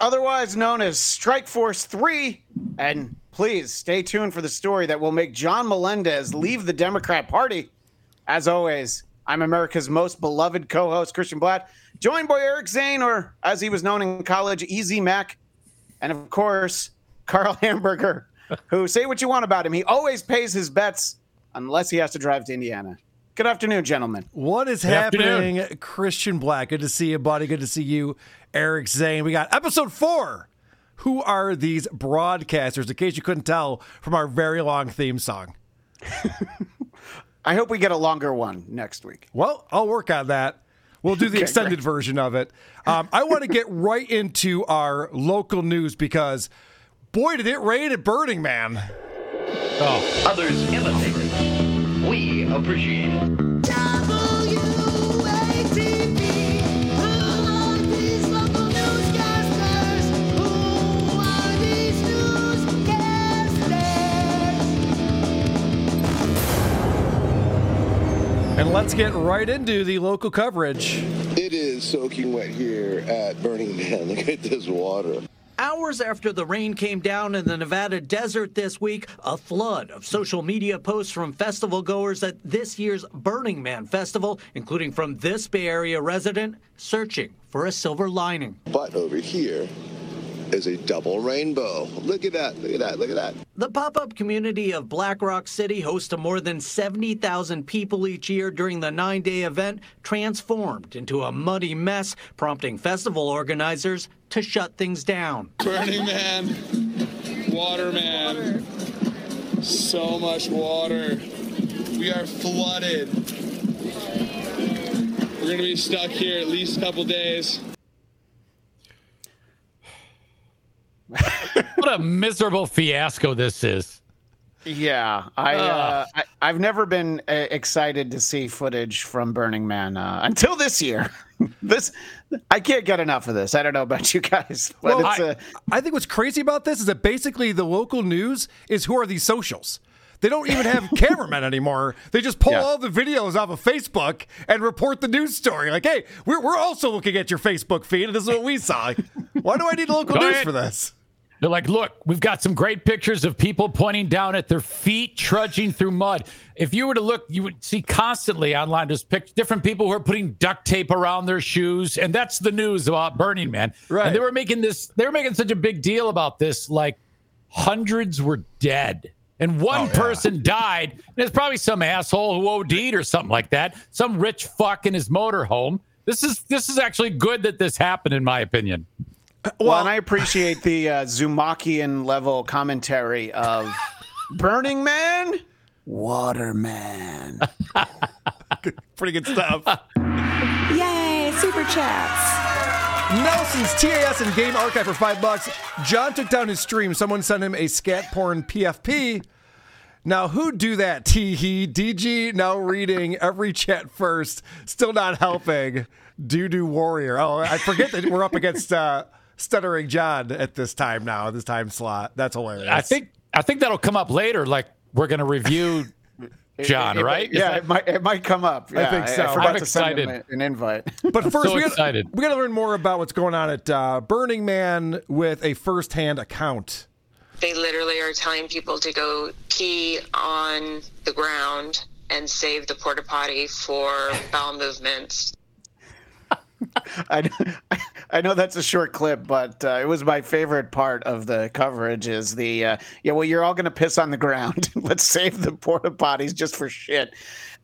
Otherwise known as Strike Force 3. And please stay tuned for the story that will make John Melendez leave the Democrat Party. As always, I'm America's most beloved co host, Christian Bladt, joined by Eric Zane, or as he was known in college, Easy Mac. And of course, Karl Hamburger, who say what you want about him. He always pays his bets unless he has to drive to Indiana. Good afternoon, gentlemen. What is Good happening, afternoon. Christian Bladt? Good to see you, buddy. Good to see you, Eric Zane. We got episode four. Who are these broadcasters? In case you couldn't tell from our very long theme song. I hope we get a longer one next week. Well, I'll work on that. We'll do the Okay, extended version of it. Um, I want to get right into our local news because, boy, did it rain at Burning Man. Oh. Others imitate it. We appreciate it. And let's get right into the local coverage. It is soaking wet here at Burning Man. Look at this water. Hours after the rain came down in the Nevada desert this week, a flood of social media posts from festival goers at this year's Burning Man Festival, including from this Bay Area resident searching for a silver lining. But over here is a double rainbow. Look at that. Look at that. Look at that. The pop up community of Black Rock City, hosts to more than 70,000 people each year during the nine day event, transformed into a muddy mess, prompting festival organizers to shut things down. Burning Man, Water Man, so much water. We are flooded. We're gonna be stuck here at least a couple days. What a miserable fiasco this is. Yeah, I, uh, I I've never been uh, excited to see footage from Burning Man uh, until this year. this I can't get enough of this. I don't know about you guys, but Well, it's I, uh, I think what's crazy about this is that basically the local news is who are these socials? They don't even have cameramen anymore. They just pull Yeah. all the videos off of Facebook and report the news story. Like, hey, we're, we're also looking at your Facebook feed, and this is what we saw. Why do I need local Go news ahead. for this? They're like, look, we've got some great pictures of people pointing down at their feet, trudging through mud. If you were to look, you would see constantly online just pic- different people who are putting duct tape around their shoes, and that's the news about Burning Man. Right. And they were making this, they were making such a big deal about this, like hundreds were dead. And one oh, person died. And it's probably some asshole who OD'd or something like that. Some rich fuck in his motorhome. This is this is actually good that this happened, in my opinion. Well, and I appreciate the uh, Zumakian level commentary of Burning Man, Water Man. Pretty good stuff. Yay, super chats. Nelson's TAS and game archive for five bucks. John took down his stream. Someone sent him a scat porn PFP. Now, who do that? Tee hee. DG now reading every chat first. Still not helping. Doo doo warrior. Oh, I forget that we're up against uh, stuttering John at this time now. This time slot. That's hilarious. I think I think that'll come up later. Like we're gonna review John, It- it- right? Is Yeah, that- it might it might come up. Yeah, think so. I, forgot I'm to send him an invite. But first, So we, gotta, excited. we got to learn more about what's going on at uh, Burning Man with a first-hand account. they literally are telling people to go pee on the ground and save the porta potty for bowel movements. I, I know that's a short clip, but uh, it was my favorite part of the coverage. Is the uh, yeah? Well, you're all going to piss on the ground. Let's save the porta potties just for shit.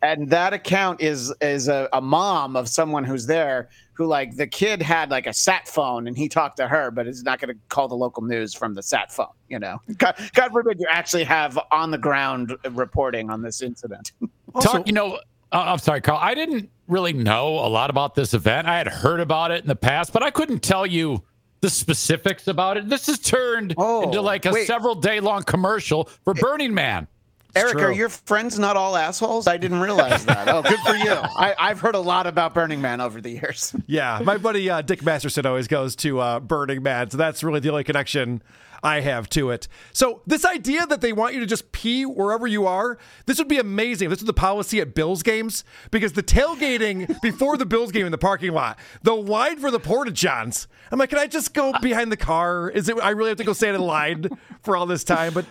And that account is is a, a mom of someone who's there who like the kid had like a sat phone and he talked to her, but is not going to call the local news from the sat phone. You know, God, God forbid you actually have on the ground reporting on this incident. Talk, you know, uh, I'm sorry, Karl. I didn't really know a lot about this event. I had heard about it in the past, but I couldn't tell you the specifics about it. This has turned Oh, into like a wait. several day long commercial for Burning Man. Eric, true. are your friends not all assholes? I didn't realize that. Oh, good for you. I, I've heard a lot about Burning Man over the years. Yeah, my buddy uh, Dick Masterson always goes to uh, Burning Man, so that's really the only connection I have to it. So this idea that they want you to just pee wherever you are, this would be amazing. This is the policy at Bills games because the tailgating before the Bills game in the parking lot, the line for the porta johns. I'm like, can I just go behind the car? Is it? I really have to go stand in line for all this time, but.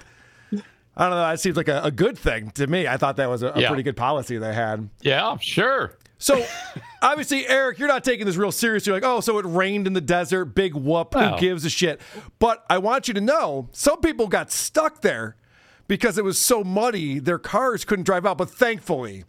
I don't know. That seems like a, a good thing to me. I thought that was a, a Yeah. pretty good policy they had. Yeah, sure. So, obviously, Eric, you're not taking this real serious. You're like, oh, so it rained in the desert. Big whoop. Who gives a shit? But I want you to know some people got stuck there because it was so muddy, their cars couldn't drive out. But thankfully,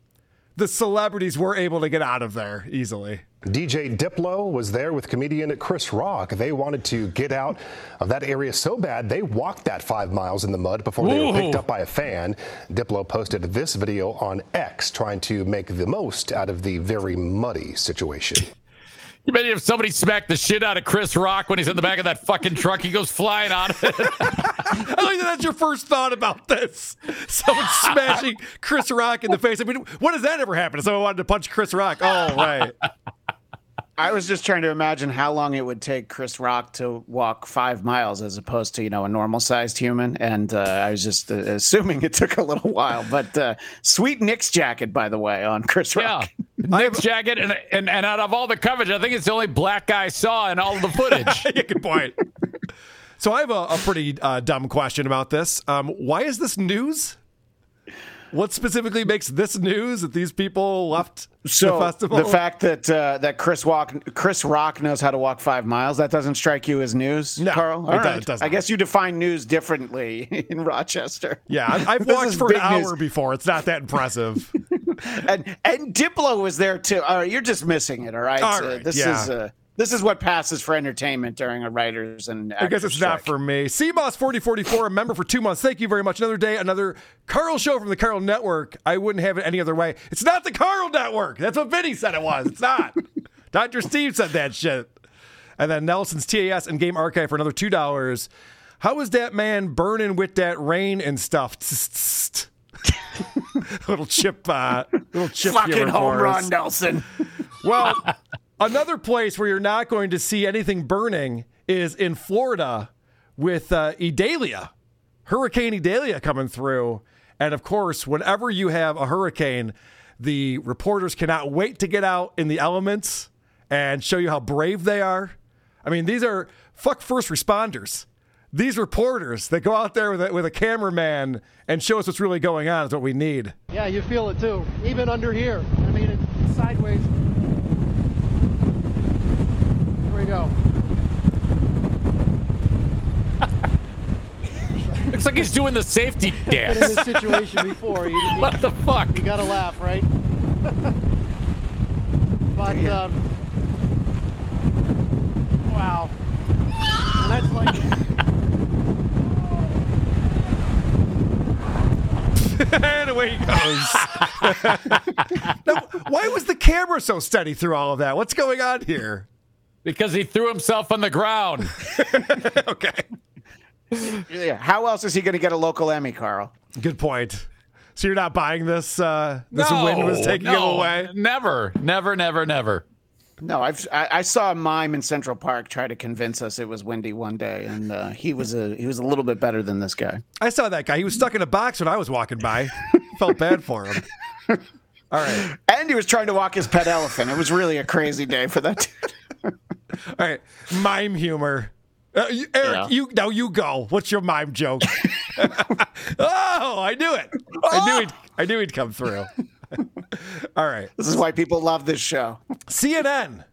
the celebrities were able to get out of there easily. DJ Diplo was there with comedian Chris Rock. They wanted to get out of that area so bad they walked that five miles in the mud before they were picked up by a fan. Diplo posted this video on X trying to make the most out of the very muddy situation. You imagine if somebody smacked the shit out of Chris Rock when he's in the back of that fucking truck, he goes flying out of it. I like that that's your first thought about this. Someone smashing Chris Rock in the face. I mean, when does that ever happen? Someone wanted to punch Chris Rock. Oh, right. I was just trying to imagine how long it would take Chris Rock to walk five miles as opposed to, you know, a normal sized human. And uh, I was just uh, assuming it took a little while. But uh, sweet Nick's jacket, by the way, on Chris Rock. Yeah. Nick's jacket, and, and and out of all the coverage, I think it's the only black guy I saw in all of the footage. yeah, good point. So I have a, a pretty uh, dumb question about this. Um, why is this news? What specifically makes this news that these people left So the festival? the fact that uh, that Chris Walk Chris Rock knows how to walk five miles that doesn't strike you as news, No, Karl. it All right. it does I guess you define news differently in Rochester. yeah, I've walked for an hour news. before. It's not that impressive. and and Diplo was there too. All right, you're just missing it. All right, All So this yeah. is uh, this is what passes for entertainment during a writers and I guess it's not for me. CMOS 4044, a member for two months. Thank you very much. Another day, another Karl show from the Karl Network. I wouldn't have it any other way. It's not the Karl Network. That's what Vinny said it was. It's not. Dr. Steve said that shit. And then Nelson's TAS and Game Archive for another $2. How is that man burning with that rain and stuff? little chip, uh, little chip fucking home run, Nelson. Well, another place where you're not going to see anything burning is in Florida with uh, Idalia, Hurricane Idalia coming through. And of course, whenever you have a hurricane, the reporters cannot wait to get out in the elements and show you how brave they are. I mean, these are fuck first responders. These reporters that go out there with a, with a cameraman and show us what's really going on is what we need. Yeah, you feel it too. Even under here. I mean, it's sideways. Here we go. Looks like he's doing the safety Been in dance. this situation before. You, you, What the fuck? You gotta laugh, right? but um, wow, and that's like and away he goes. now, why was the camera so steady through all of that? What's going on here? Because he threw himself on the ground. okay. Yeah, how else is he going to get a local Emmy, Karl? Good point. So you're not buying this? Uh, this no, wind was taking him away. Never, never, never, never. No, I've I, I saw a mime in Central Park try to convince us it was windy one day, and uh, he was a he was a little bit better than this guy. I saw that guy. He was stuck in a box when I was walking by. Felt bad for him. All right. And he was trying to walk his pet elephant. It was really a crazy day for that. Dude. All right. Mime humor. Uh, you- Eric, Yeah. you now you go. What's your mime joke? oh, I knew it. I knew he'd I knew he'd come through. All right. This is why people love this show. CNN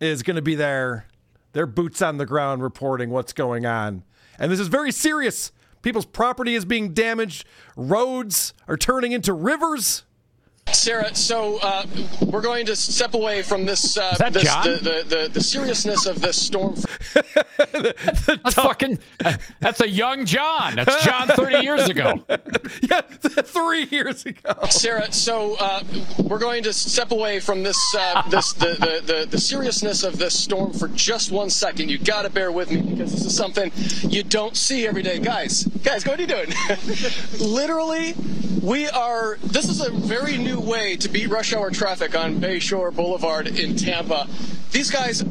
is going to be there, their boots on the ground reporting what's going on. And this is very serious. People's property is being damaged, roads are turning into rivers. Sarah, so uh, we're going to step away from this, uh, this the, the, the, the seriousness of this storm. That's fucking. That's a young John. That's John 30 years ago. yeah, three years ago. Sarah, so uh, we're going to step away from this uh, this the, the, the, the seriousness of this storm for just one second. You got to bear with me because this is something you don't see every day, guys. Guys, what are you doing? Literally, we are. This is a very new way to beat rush hour traffic on Bayshore Boulevard in Tampa. These guys are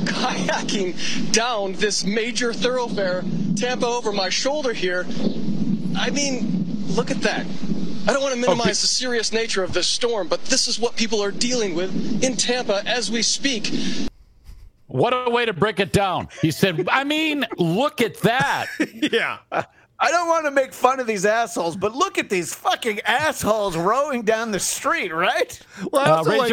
kayaking down this major thoroughfare, Tampa over my shoulder here. I mean, look at that. I don't want to oh, minimize the serious nature of this storm, but this is what people are dealing with in Tampa as we speak. What a way to break it down. He said, I mean, look at that. yeah. I don't want to make fun of these assholes, but look at these fucking assholes rowing down the street, right? Well, I Uh, also like-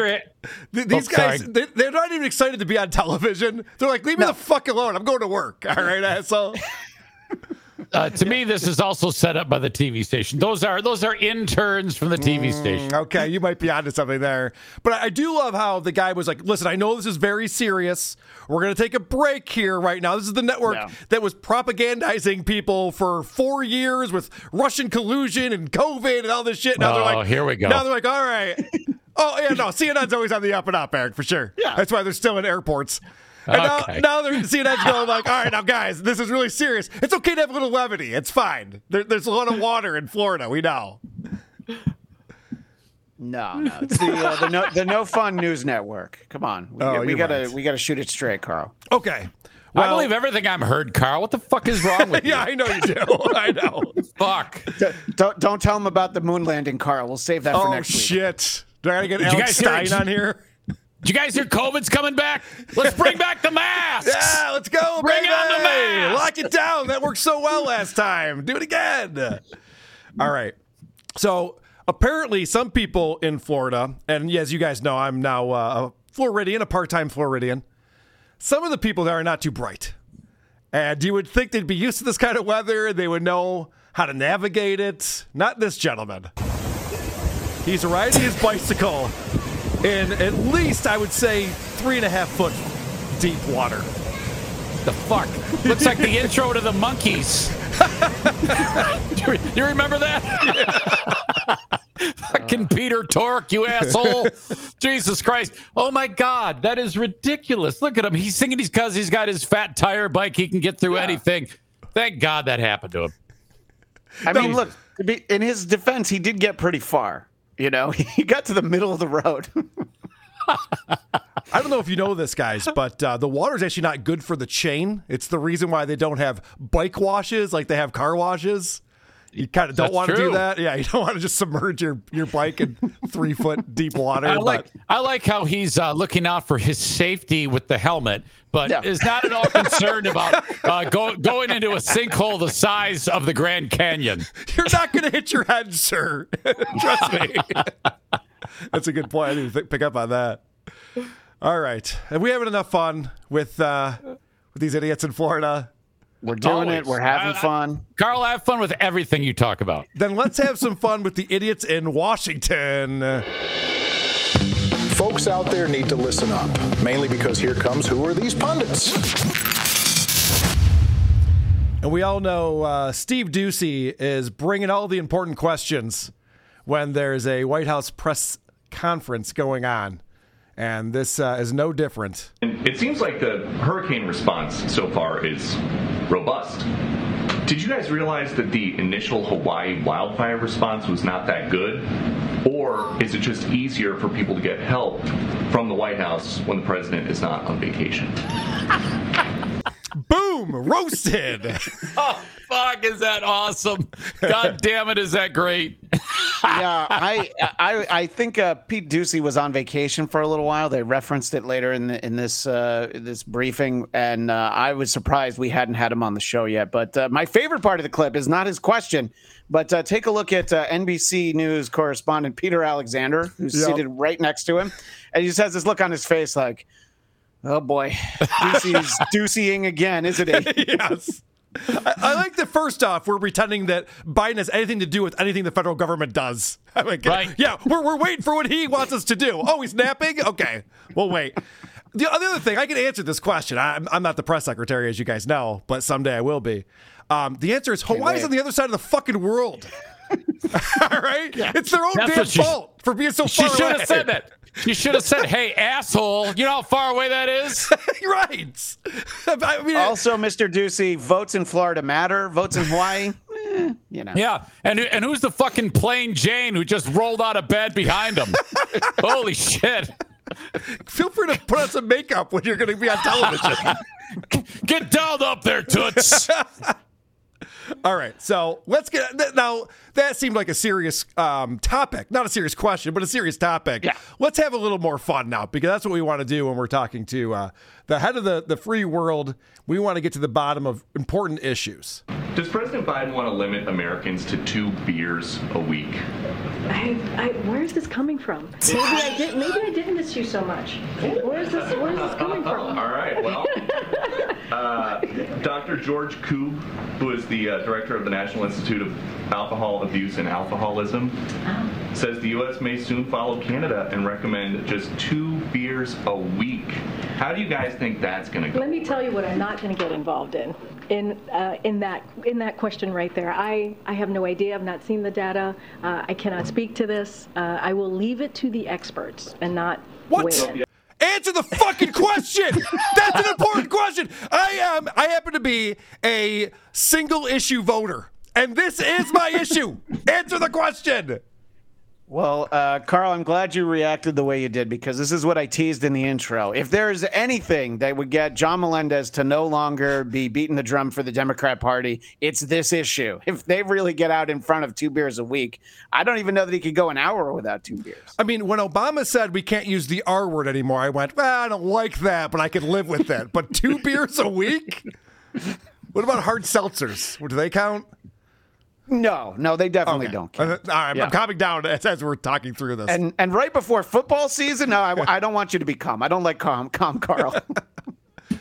th- these Oh, guys, sorry. they, they're not even excited to be on television. They're like, leave me the fuck alone. I'm going to work. All right, asshole. Uh, to me, this is also set up by the TV station. Those are those are interns from the TV station. Okay, you might be onto something there. But I I do love how the guy was like, listen, I know this is very serious. We're going to take a break here right now. This is the network Yeah. that was propagandizing people for four years with Russian collusion and COVID and all this shit. Now they're Oh, like, here we go. Now they're like, all right. oh, yeah, no, CNN's always on the up and up, Eric, for sure. Yeah. That's why they're still in airports. And Okay. now, now they're CNN's going like, all right, now guys, this is really serious. It's okay to have a little levity. It's fine. There, there's a lot of water in Florida. We know. No, no, it's the uh, the no the no fun news network. Come on, we, Oh, we gotta right. we gotta shoot it straight, Karl. Okay. I believe everything I'm heard, Karl. What the fuck is wrong with you? yeah, I know you do. I know. Fuck. Don't don't tell them about the moon landing, Karl. We'll save that for Oh next week. Oh shit! Do I gotta get Did you Alex guys hear- Stein on here? Did you guys hear COVID's coming back? Let's bring back the masks. Yeah, let's go, Bring baby! on the mask! Lock it down. That worked so well last time. Do it again. All right. So apparently, some people in Florida, and as you guys know, I'm now uh, a Floridian, a part-time Floridian. Some of the people there are not too bright, and you would think they'd be used to this kind of weather. They would know how to navigate it. Not this gentleman. He's riding his bicycle in at least, I would say, three and a half foot deep water. The fuck? Looks like the intro to the Monkees. do, you, do you remember that? Fucking Peter Tork, you asshole. Jesus Christ. Oh my God. That is ridiculous. Look at him. He's thinking he's because he's got his fat tire bike. He can get through anything. Thank God that happened to him. I mean, look. to be- In his defense, he did get pretty far. You know, he got to the middle of the road. I don't know if you know this, guys, but uh, the water is actually not good for the chain. It's the reason why they don't have bike washes like they have car washes. You kind of don't want to do that. Yeah, you don't want to just submerge your, your bike in three foot deep water. I but- like I like how he's uh, looking out for his safety with the helmet, but Yeah. is not at all concerned about uh, go, going into a sinkhole the size of the Grand Canyon. You're not going to hit your head, sir. Trust me. That's a good point. I need to th- pick up on that. All right. Have we having enough fun with uh, with these idiots in Florida? We're doing Always. it. We're having I- I- fun. Karl, have fun with everything you talk about. Then let's have some fun with the idiots in Washington. Folks out there need to listen up, mainly because here comes Who Are These Pundits? And we all know uh, Steve Doocy is bringing all the important questions when there's a White House press conference going on. And this uh, is no different. And it seems like the hurricane response so far is robust. Did you guys realize that the initial Hawaii wildfire response was not that good? Or is it just easier for people to get help from the White House when the president is not on vacation? Boom! Roasted! Oh, fuck, is that awesome? God damn it, is that great? yeah, I I I think uh, Pete Doocy was on vacation for a little while. They referenced it later in the, in this uh, this briefing, and uh, I was surprised we hadn't had him on the show yet. But uh, my favorite part of the clip is not his question, but uh, take a look at uh, NBC News correspondent Peter Alexander, who's Yep. seated right next to him, and he just has this look on his face like, "Oh boy, Doocy's Doocying again, isn't he?" yes. I, I like that first off, we're pretending that Biden has anything to do with anything the federal government does. I mean, Right. Yeah, we're, we're waiting for what he wants us to do. Oh, he's napping? Okay, we'll wait. The other thing, I can answer this question. I'm, I'm not the press secretary, as you guys know, but someday I will be. Um, the answer is Hawaii's on the other side of the fucking world. All right? It's their own That's damn fault for being so She far should have said that. She should have said, "Hey, asshole! You know how far away that is." right. I mean, Also, Mr. Doocy, votes in Florida matter. Votes in Hawaii, eh, you know. Yeah, and and who's the fucking plain Jane who just rolled out of bed behind him? Holy shit! feel free to put on some makeup when you're going to be on television. Get down up there, toots. All right, so let's get th- now. That seemed like a serious um, topic, not a serious question, but a serious topic. Yeah. Let's have a little more fun now, because that's what we want to do when we're talking to uh, the head of the the free world. We want to get to the bottom of important issues. Does President Biden want to limit Americans to two beers a week? I, I, where is this coming from? Maybe I did. Maybe I didn't miss you so much. Where is this? Where is this coming from? All right, well, uh, Dr. George Koob, who is the uh, director of the National Institute of Alcohol Abuse and Alcoholism, says the U.S. may soon follow Canada and recommend just two beers a week. How do you guys think that's going to go? Let me tell you what I'm not going to get involved in. In uh, in that in that question right there, I I have no idea. I've not seen the data. Uh, I cannot speak to this. Uh, I will leave it to the experts and not What? Answer the fucking question. That's an important question. I am. I happen to be a single issue voter, and this is my issue. Answer the question. Well, uh, Karl, I'm glad you reacted the way you did because this is what I teased in the intro. If there is anything that would get John Melendez to no longer be beating the drum for the Democrat Party, it's this issue. If they really get out in front of two beers a week, I don't even know that he could go an hour without two beers. I mean, when Obama said we can't use the R word anymore, I went, well, I don't like that, but I could live with that. But two beers a week? What about hard seltzers? Do they count? No, no, they definitely Okay. don't. Uh, All right, Yeah. I'm calming down as, as we're talking through this. And and right before football season, no, I, I don't want you to be calm. I don't like calm, calm, Karl.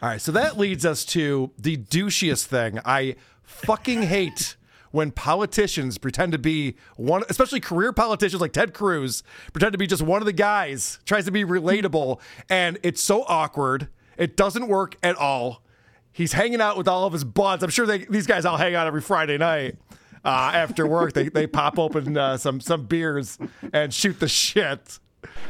All right, so that leads us to the douchiest thing. I fucking hate when politicians pretend to be one, especially career politicians like Ted Cruz, pretend to be just one of the guys, tries to be relatable, and it's so awkward. It doesn't work at all. He's hanging out with all of his buds. I'm sure they, these guys all hang out every Friday night. Uh, after work, they, they pop open uh, some some beers and shoot the shit.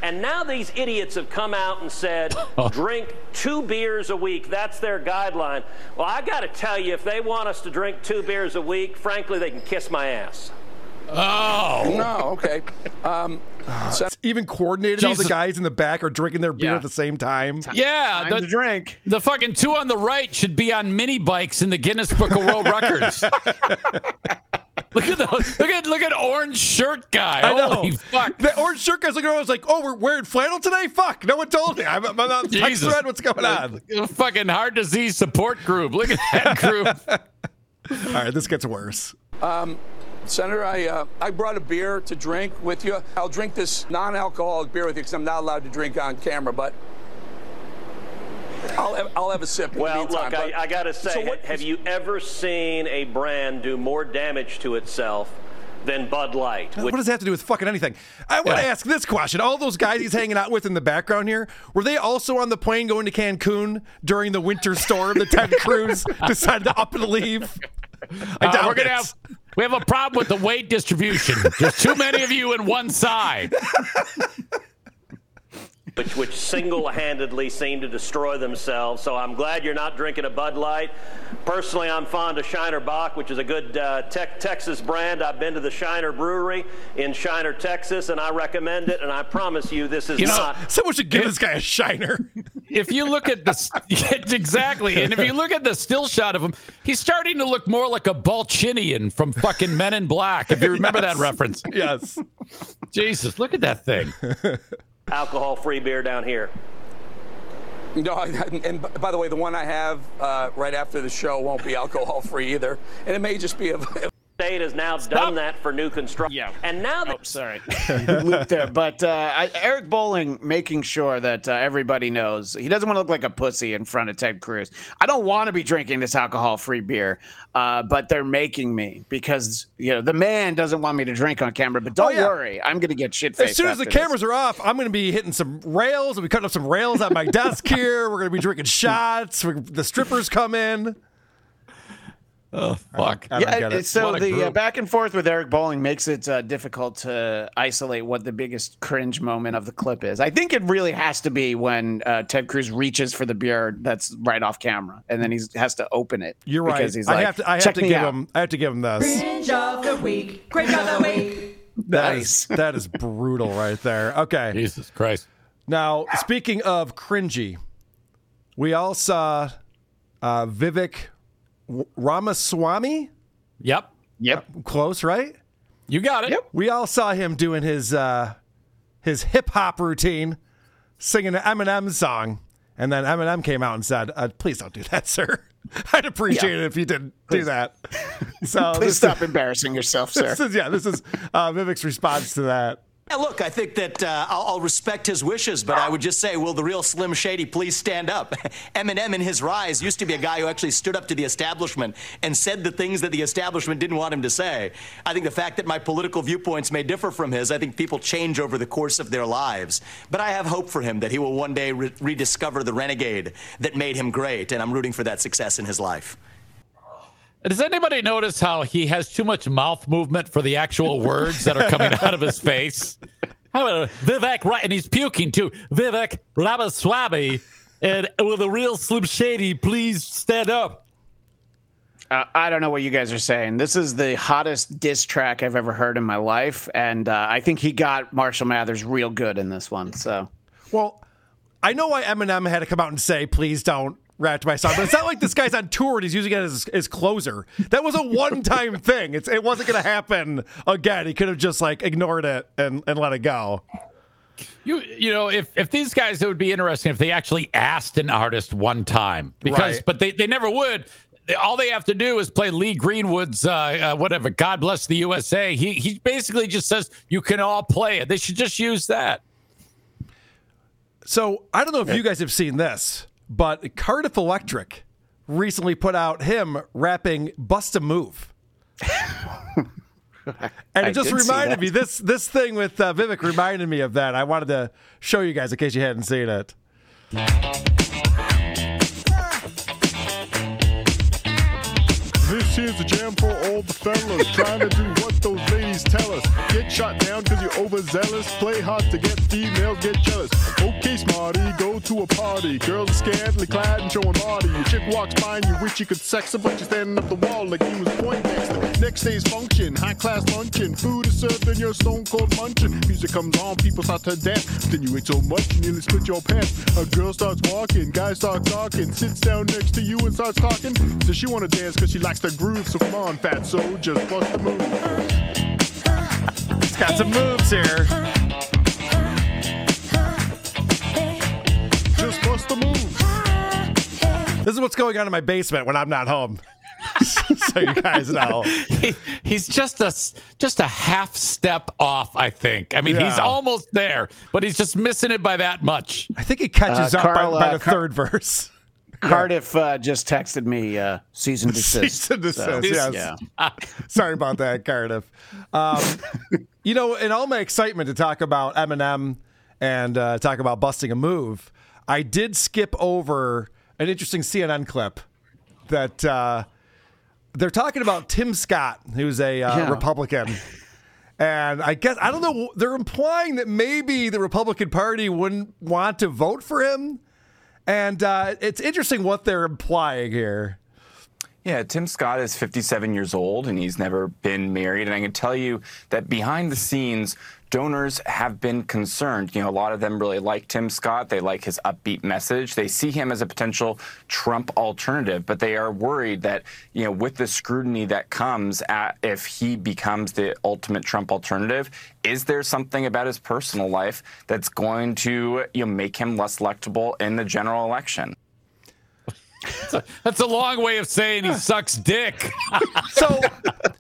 And now these idiots have come out and said, drink two beers a week. That's their guideline. Well, I got to tell you, if they want us to drink two beers a week, frankly, they can kiss my ass. Oh. No, okay. Um, so- Even coordinated, all the guys in the back are drinking their beer Yeah. at the same time. Yeah, Time to drink. The fucking two on the right should be on mini bikes in the Guinness Book of World Records. look at the look at look at orange shirt guy. I know. Holy fuck. The orange shirt guy's looking around. I was like, "Oh, we're wearing flannel today? Fuck! No one told me. I'm, I'm on the text Jesus. thread. What's going on?" A fucking heart disease support group. Look at that group. All right, this gets worse. Um, Senator, I uh, I brought a beer to drink with you. I'll drink this non-alcoholic beer with you because I'm not allowed to drink on camera, but I'll have, I'll have a sip. In Well, the meantime, look, I, but- I got to say, So what- have you ever seen a brand do more damage to itself than Bud Light? What does that have to do with fucking anything? I want to Yeah. ask this question: All those guys he's hanging out with in the background here, were they also on the plane going to Cancun during the winter storm that Ted Cruz decided to up and leave? I Uh, doubt we're gonna have we have a problem with the weight distribution. There's too many of you in one side. Which, which single-handedly seem to destroy themselves. So I'm glad you're not drinking a Bud Light. Personally, I'm fond of Shiner Bock, which is a good uh, tech Texas brand. I've been to the Shiner Brewery in Shiner, Texas, and I recommend it. And I promise you, this is You know, not. Someone should give this guy a shiner. If you look at the exactly, and if you look at the still shot of him, he's starting to look more like a Ballchinian from fucking Men in Black. If you remember that reference, yes. Jesus, look at that thing. Alcohol-free beer down here. No, and by the way, the one I have uh, right after the show won't be alcohol free either, and it may just be a. state has now done that for new construction. Yeah. And now that Oh, sorry. Loop there. But uh, I, Eric Bolling making sure that uh, everybody knows he doesn't want to look like a pussy in front of Ted Cruz. I don't want to be drinking this alcohol-free beer, uh, but they're making me because you know the man doesn't want me to drink on camera. But don't Oh, yeah. worry, I'm going to get shit faced. As soon as the cameras are off, I'm going to be hitting some rails. We'll be cutting up some rails at my desk here. We're going to be drinking shots. We're, the strippers come in. Oh fuck! I don't yeah, get it. so the uh, back and forth with Eric Bolling makes it uh, difficult to isolate what the biggest cringe moment of the clip is. I think it really has to be when uh, Ted Cruz reaches for the beer that's right off camera, and then he has to open it. You're right. Because he's I like, have to. I have to give out." him. I have to give him this. Cringe of the week. Cringe of the week. That is that is brutal right there. Okay. Jesus Christ. Now, speaking of cringy, we all saw uh, Vivek W- Ramaswamy. Yep. Yep. Close, right? You got it. Yep. We all saw him doing his uh, his hip hop routine, singing an Eminem song, and then Eminem came out and said, uh, "Please don't do that, sir. I'd appreciate Yeah. it if you didn't do that." So Please this stop embarrassing yourself, sir. This is yeah. This is uh, Vivek's response to that. Yeah, look, I think that uh, I'll, I'll respect his wishes, but I would just say, will the real Slim Shady please stand up? Eminem in his rise used to be a guy who actually stood up to the establishment and said the things that the establishment didn't want him to say. I think the fact that my political viewpoints may differ from his, I think people change over the course of their lives. But I have hope for him that he will one day re- rediscover the renegade that made him great, and I'm rooting for that success in his life. Does anybody notice how he has too much mouth movement for the actual words that are coming out of his face? How about Vivek, right? And he's puking too. Vivek Ramaswamy, and with a real Slim Shady, please stand up. Uh, I don't know what you guys are saying. This is the hottest diss track I've ever heard in my life, and uh, I think he got Marshall Mathers real good in this one. So, Well, I know why Eminem had to come out and say, "Please don't." Rap by my but it's not like this guy's on tour and he's using it as his closer. That was a one-time thing. It's it wasn't going to happen again. He could have just like ignored it and, and let it go. You you know if if these guys it would be interesting if they actually asked an artist one time because Right. but they they never would. All they have to do is play Lee Greenwood's uh, uh, whatever. God bless the USA. He he basically just says you can all play it. They should just use that. So I don't know if you guys have seen this, but Cardiff Electric recently put out him rapping "Bust a Move." And it just reminded me this this thing with uh, Vivek reminded me of that. I wanted to show you guys in case you hadn't seen it. Here's a jam for all the fellas trying to do what those ladies tell us. Get shot down because you're overzealous. Play hard to get females, get jealous. Okay, smarty, go to a party. Girls are scantily clad and showing body. Your chick walks by and you wish you could sex her, but you're standing up the wall like you was Poindexter. Next day's function, high class luncheon. Food is served and you're stone cold munching. Music comes on, people start to dance. Then you ate so much you nearly split your pants. A girl starts walking, guy starts talking, sits down next to you and starts talking. Says she wanna dance cause she likes the groove. So come on, fat so just bust the move. It's got some moves here. Just bust the move. This is what's going on in my basement when I'm not home. so you guys know. He, he's just a s- just a half step off. I think. I mean, he's almost there, but he's just missing it by that much. I think he catches Uh, up by, by uh, the Car- third verse. Cardiff uh, just texted me uh, cease and desist. Cease and So, yes. yeah. Sorry about that, Cardiff. Um, you know, in all my excitement to talk about Eminem and uh, talk about busting a move, I did skip over an interesting CNN clip that uh, they're talking about Tim Scott, who's a uh, Yeah. Republican. And I guess, I don't know, they're implying that maybe the Republican Party wouldn't want to vote for him. And uh, it's interesting what they're implying here. Yeah, Tim Scott is 57 years old and he's never been married. And I can tell you that behind the scenes, donors have been concerned. You know, a lot of them really like Tim Scott. They like his upbeat message. They see him as a potential Trump alternative, but they are worried that, you know, with the scrutiny that comes at if he becomes the ultimate Trump alternative, is there something about his personal life that's going to, you know, make him less electable in the general election? That's a long way of saying he sucks dick. So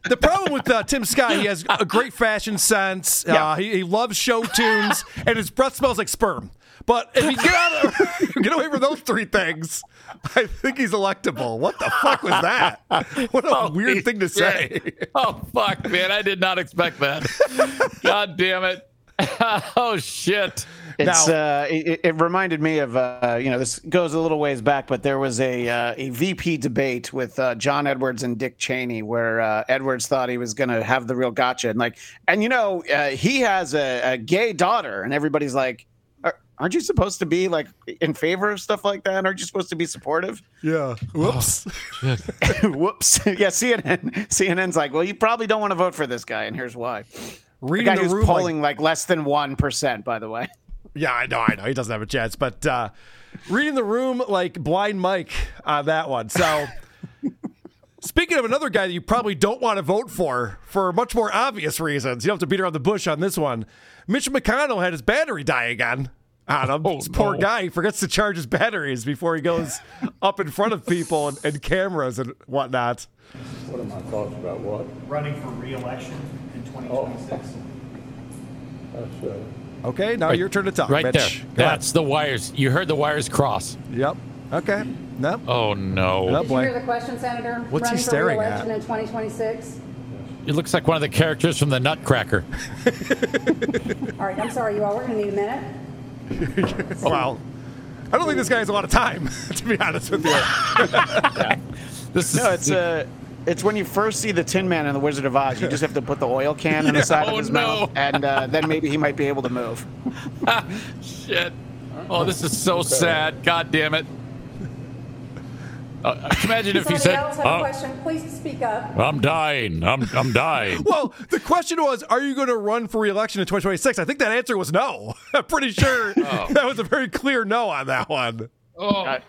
the problem with uh, Tim Scott, he has a great fashion sense. Uh, Yeah. he, he loves show tunes, and his breath smells like sperm. But if you get out of, get away from those three things, I think he's electable. What the fuck was that? What a weird thing to say. Oh fuck, man! I did not expect that. God damn it! oh shit! It's uh, it, it reminded me of uh, you know this goes a little ways back, but there was a uh, a VP debate with uh, John Edwards and Dick Cheney where uh, Edwards thought he was going to have the real gotcha, and like, and you know uh, he has a, a gay daughter, and everybody's like, "Are- aren't you supposed to be like in favor of stuff like that? Aren't you supposed to be supportive? Yeah. Whoops. Whoops. yeah. CNN. CNN's like, well, you probably don't want to vote for this guy, and here's why. Reading the guy the who's room like- like less than one percent, by the way. Yeah, I know, I know. He doesn't have a chance. But uh, reading the room like blind Mike on that one. So, speaking of another guy that you probably don't want to vote for for much more obvious reasons, you don't have to beat around the bush on this one. Mitch McConnell had his battery die again. On him. this poor no. guy he forgets to charge his batteries before he goes up in front of people and, and cameras and whatnot. What are my thoughts about what? running for re-election in 2026. That's, uh, Okay, now Right- your turn to talk. Right Mitch. there. Go ahead. That's the wires. You heard the wires cross. Yep. Okay. No. Oh no! Did you hear the question, Senator? What's he Running staring for at? in 2026? It looks like one of the characters from the Nutcracker. All right, I'm sorry, you all. We're going to need a minute. Well, I don't think this guy has a lot of time, to be honest with you. This No, it's uh, it's when you first see the Tin Man in the Wizard of Oz. You just have to put the oil can in the Yeah, side oh, of his no. mouth, and uh, then maybe he might be able to move. Shit. Oh, this is so sad. God damn it. Uh, imagine if Does you somebody said, else have a "Oh, question? Please speak up. I'm dying. I'm, I'm dying. Well, the question was, are you going to run for re-election in 2026? I think that answer was no. I'm pretty sure that was a very clear no on that one. Oh. I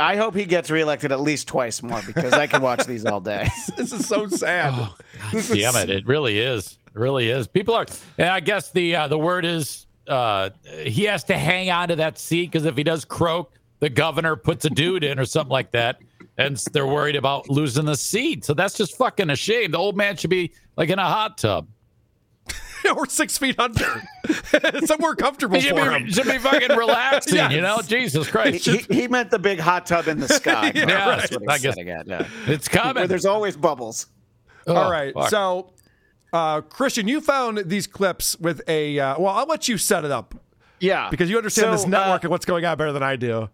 hope he gets reelected at least twice more because I can watch these all day. This is so sad. This is- Damn it! It really is. It really is. People are. And I guess the uh, the word is uh, he has to hang on to that seat because if he does croak, the governor puts a dude in or something like that, and they're worried about losing the seat. So that's just fucking a shame. The old man should be like in a hot tub. or six feet under, somewhere comfortable should for be, him. should be fucking relaxing. You know, Jesus Christ. he, he meant the big hot tub in the sky. Yeah, That's right. what I he's guess- getting at, yeah. It's Where coming. there's always bubbles. All right, fuck. so uh, Christian, you found these clips with a. Uh, well, I'll let you set it up Yeah, because you understand this network uh, and what's going on better than I do.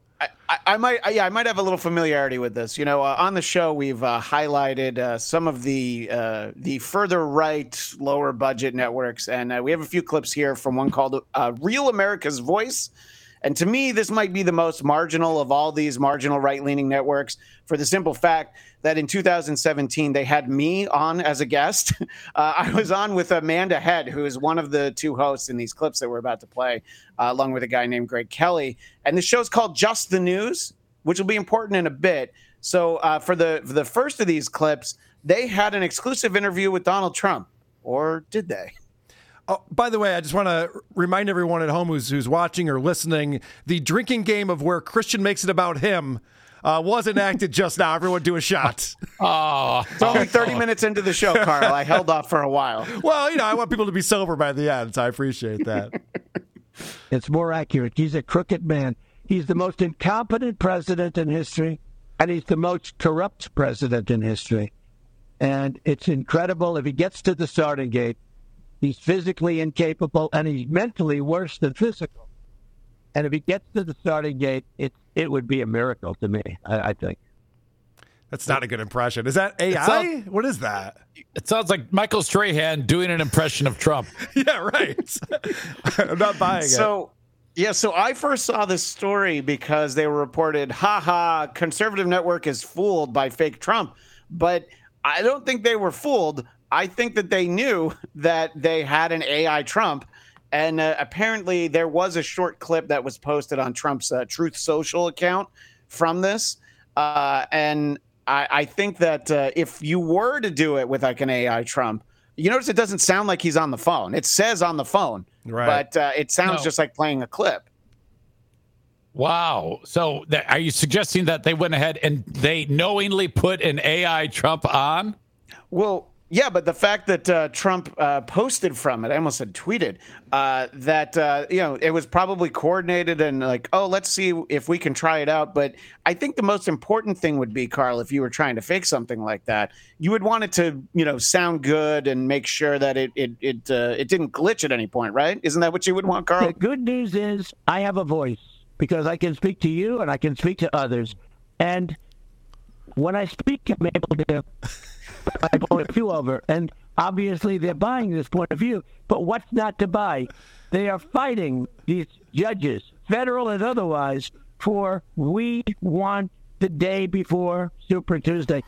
I, I might, yeah, I might have a little familiarity with this. You know, uh, on the show we've uh, highlighted uh, some of the uh, the further right, lower budget networks, and uh, we have a few clips here from one called uh, "Real America's Voice." And to me, this might be the most marginal of all these marginal right leaning networks for the simple fact that in 2017, they had me on as a guest. Uh, I was on with Amanda Head, who is one of the two hosts in these clips that we're about to play, uh, along with a guy named Greg Kelly. And the show's called Just the News, which will be important in a bit. So uh, for the for the first of these clips, they had an exclusive interview with Donald Trump, or did they? Oh, by the way, I just want to remind everyone at home who's who's watching or listening: the drinking game of where Christian makes it about him uh, was enacted just now. Everyone, do a shot. Oh, It's only 30 minutes into the show, Karl. I held off for a while. Well, you know, I want people to be sober by the end, so I appreciate that. It's more accurate. He's a crooked man. He's the most incompetent president in history, and he's the most corrupt president in history. And it's incredible. If he gets to the starting gate, he's physically incapable, and he's mentally worse than physical. And if he gets to the starting gate, it it would be a miracle to me. I, I think. That's not a good impression. Is that AI? sounds- what is that? It sounds like Michael Strahan doing an impression of Trump. Yeah, right. I'm not buying it. So, yeah, so I first saw this story because they were reported, haha, conservative network is fooled by fake Trump. But I don't think they were fooled. I think that they knew that they had an AI Trump. And uh, apparently, there was a short clip that was posted on Trump's uh, Truth Social account from this. Uh, and I, I think that uh, if you were to do it with like an AI Trump, you notice it doesn't sound like he's on the phone. It says on the phone, Right. but uh, it sounds No. just like playing a clip. Wow. So that, are you suggesting that they went ahead and they knowingly put an AI Trump on? Well, Yeah, but the fact that uh, Trump uh, posted from it, I almost said tweeted, uh, that, uh, you know, it was probably coordinated and like, oh, let's see if we can try it out. But I think the most important thing would be, Karl, if you were trying to fake something like that, you would want it to, you know, sound good and make sure that it it it, uh, it didn't glitch at any point, right? Isn't that what you would want, Karl? The good news is I have a voice because I can speak to you and I can speak to others. And when I speak, I'm able to my point of view over. And obviously, they're buying this point of view. But what's not to buy? They are fighting these judges, federal and otherwise, for we want the day before Super Tuesday.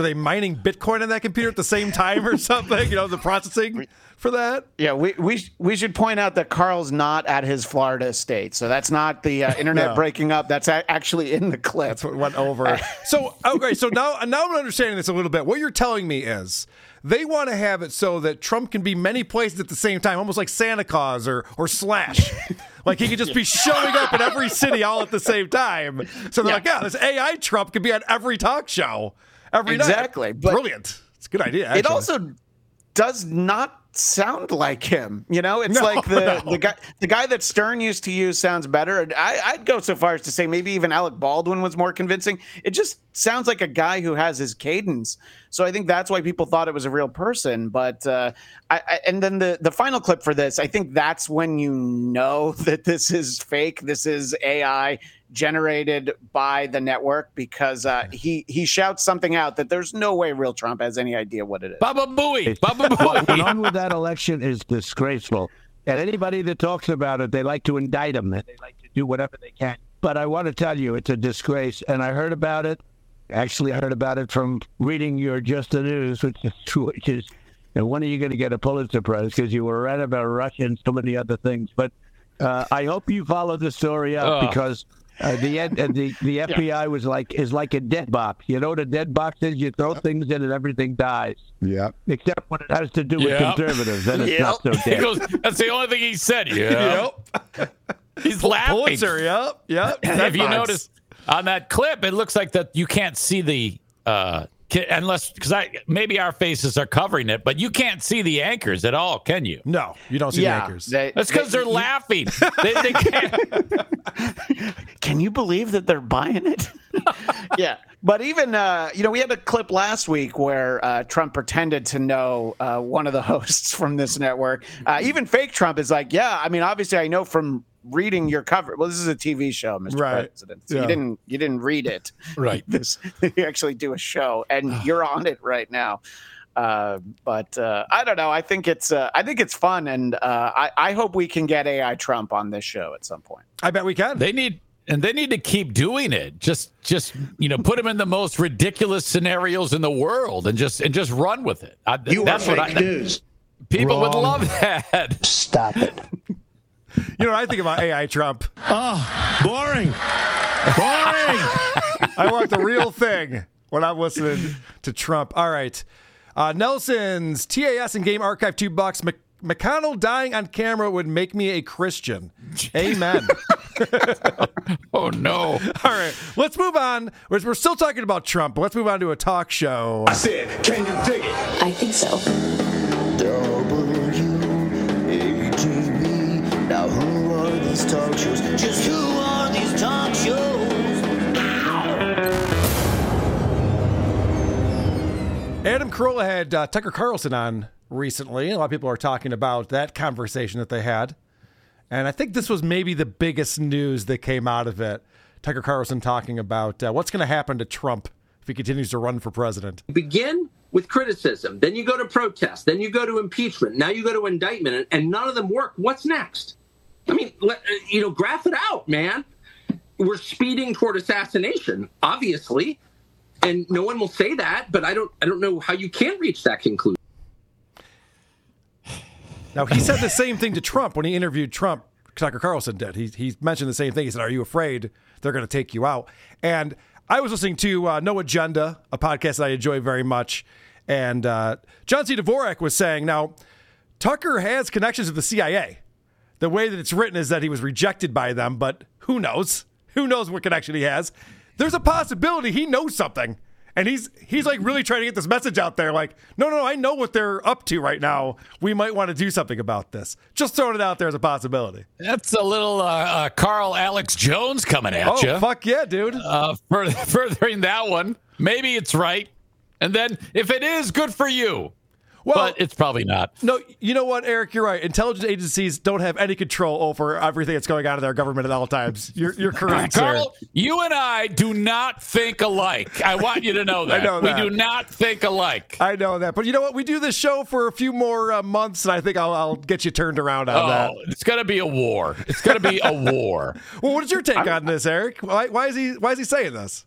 Are they mining Bitcoin on that computer at the same time or something? You know, the processing for that? Yeah, we we we should point out that Karl's not at his Florida estate, so that's not the uh, internet No. breaking up. That's a- actually in the clip. That's what went over. So okay, so now now I'm understanding this a little bit. What you're telling me is they want to have it so that Trump can be many places at the same time, almost like Santa Claus or or Slash. like he could just be showing up in every city all at the same time. So they're like, yeah, this AI Trump could be on every talk show every night. Exactly, Brilliant. It's a good idea. It also does not sound like him. You know, it's No, like the no. the guy the guy that Stern used to use sounds better. I, I'd go so far as to say maybe even Alec Baldwin was more convincing. It just sounds like a guy who has his cadence. So I think that's why people thought it was a real person. But uh, I, I, and then the the final clip for this, I think that's when you know that this is fake. This is AI generated by the network because uh, he he shouts something out that there's no way real Trump has any idea what it is. Baba Booey, Baba What went Booey. on with that election is disgraceful. And anybody that talks about it, they like to indict him and they like to do whatever they can. But I want to tell you, it's a disgrace. And I heard about it. Actually, I heard about it from reading your Just the News, which is, true, which is and when are you going to get a Pulitzer Prize? Because you were right about Russia and so many other things. But uh, I hope you follow the story up Ugh. because uh, the, ed- uh, the the FBI was like is like a dead box. You know what a dead box is? You throw things in and everything dies. Yeah. Except when it has to do with Yep. conservatives, then it's not so He dead. goes, that's the only thing he said. Yeah. He's laughing. Pulitzer, yep, yep. if you Dead notice on that clip, it looks like that you can't see the uh ki- unless because I maybe our faces are covering it, but you can't see the anchors at all, can you? No, you don't see Yeah, the anchors. they- That's because they- they're laughing. they, they can't. Can you believe that they're buying it? yeah. But even, uh, you know, we had a clip last week where uh, Trump pretended to know uh, one of the hosts from this network. Uh, even fake Trump is like, yeah, I mean, obviously, I know from reading your cover. Well, this is a TV show, Mr. Right. President. So Yeah. you didn't you didn't read it. Right. This you actually do a show, and you're on it right now. Uh, but uh, I don't know. I think it's uh, I think it's fun, and uh, I, I hope we can get AI Trump on this show at some point. I bet we can. They need and they need to keep doing it. Just just you know, put him in the most ridiculous scenarios in the world and just and just run with it. I, You that's are what fake I, news. People would love that. Stop it. You know what I think about AI Trump? Oh, boring. Boring. I want the real thing when I'm listening to Trump. All right. Uh, Nelson's TAS and Game Archive, two bucks. Mc- McConnell dying on camera would make me a Christian. Amen. oh, no. All right. Let's move on. We're, we're still talking about Trump, but let's move on to a talk show. I said, can you dig it? I think so. WATV. These talk shows? Just who are these talk shows? Adam Carolla had uh, Tucker Carlson on recently. A lot of people are talking about that conversation that they had. And I think this was maybe the biggest news that came out of it. Tucker Carlson talking about uh, what's going to happen to Trump if he continues to run for president. begin with criticism, then you go to protest, then you go to impeachment, now you go to indictment, and, and none of them work. What's next? I mean, let, uh, you know, graph it out, man. We're speeding toward assassination, obviously, and no one will say that. But I don't, I don't know how you can reach that conclusion. Now, he said the same thing to Trump when he interviewed Trump. Tucker Carlson did. He, he mentioned the same thing. He said, Are you afraid they're going to take you out? And I was listening to uh, No Agenda, a podcast that I enjoy very much. And uh, John C. Dvorak was saying, Now, Tucker has connections with the CIA. The way that it's written is that he was rejected by them, but who knows? Who knows what connection he has? There's a possibility he knows something And he's he's like really trying to get this message out there. Like, no, no, no, I know what they're up to right now. We might want to do something about this. Just throwing it out there as a possibility. That's a little uh, uh, Karl Alex Jones coming at Oh, you. fuck yeah, dude. Uh, fur- furthering that one, maybe it's right, and then if it is, good for you. But it's probably not. No, you know what, Eric? You're right. Intelligence agencies don't have any control over everything that's going on in their government at all times. You're, you're correct, sir. Karl, you and I do not think alike. I want you to know that. I know that. We do not think alike. I know that, but you know what? We do this show for a few more uh, months, and I think I'll, I'll get you turned around on Oh, that. it's gonna be a war. It's gonna be a war. Well, what is your take on this, Eric? Why, why is he Why is he saying this?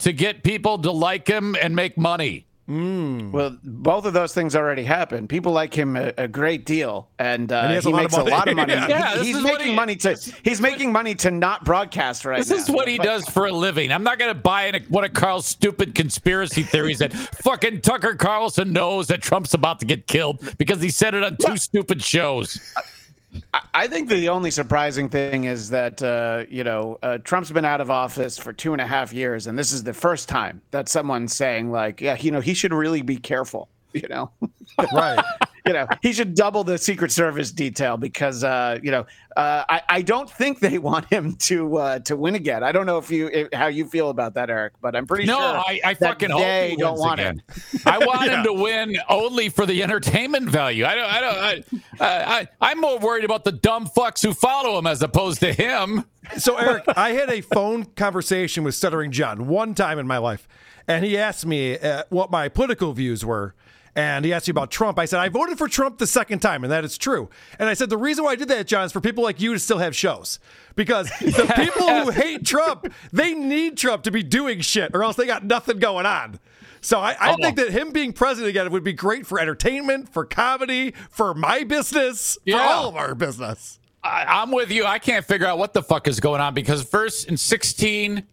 To get people to like him and make money. Well, both of those things already happened. People like him a, a great deal, and, uh, And he he lot of makes a money. lot of money. Yeah, He- this he's making he- money to he's making money to not broadcast right now. This now. is what he But- does for a living. I'm not going to buy into one of Karl's stupid conspiracy theories that fucking Tucker Carlson knows that Trump's about to get killed because he said it on two stupid shows. I- think the only surprising thing is that uh, you know uh, Trump's been out of office for two and a half years, and this is the first time that someone's saying like, yeah, you know, he should really be careful. You know, right? you know, he should double the Secret Service detail because uh, you know uh, I I don't think they want him to uh, to win again. I don't know if you if, how you feel about that, Eric, but I'm pretty no, sure I, I that fucking hope they he don't wins want again. him. I want Yeah. him to win only for the entertainment value. I don't. I don't. I, I, I'm more worried about the dumb fucks who follow him as opposed to him. So, Eric, I had a phone conversation with Stuttering John one time in my life, and he asked me uh, what my political views were. And he asked me about Trump. I said, I voted for Trump the second time, and that is true. And I said, the reason why I did that, John, is for people like you to still have shows. Because the people who hate Trump, they need Trump to be doing shit, or else they got nothing going on. So I, I think that him being president again would be great for entertainment, for comedy, for my business, for all of our business. I, I'm with you. I can't figure out what the fuck is going on because first in 16,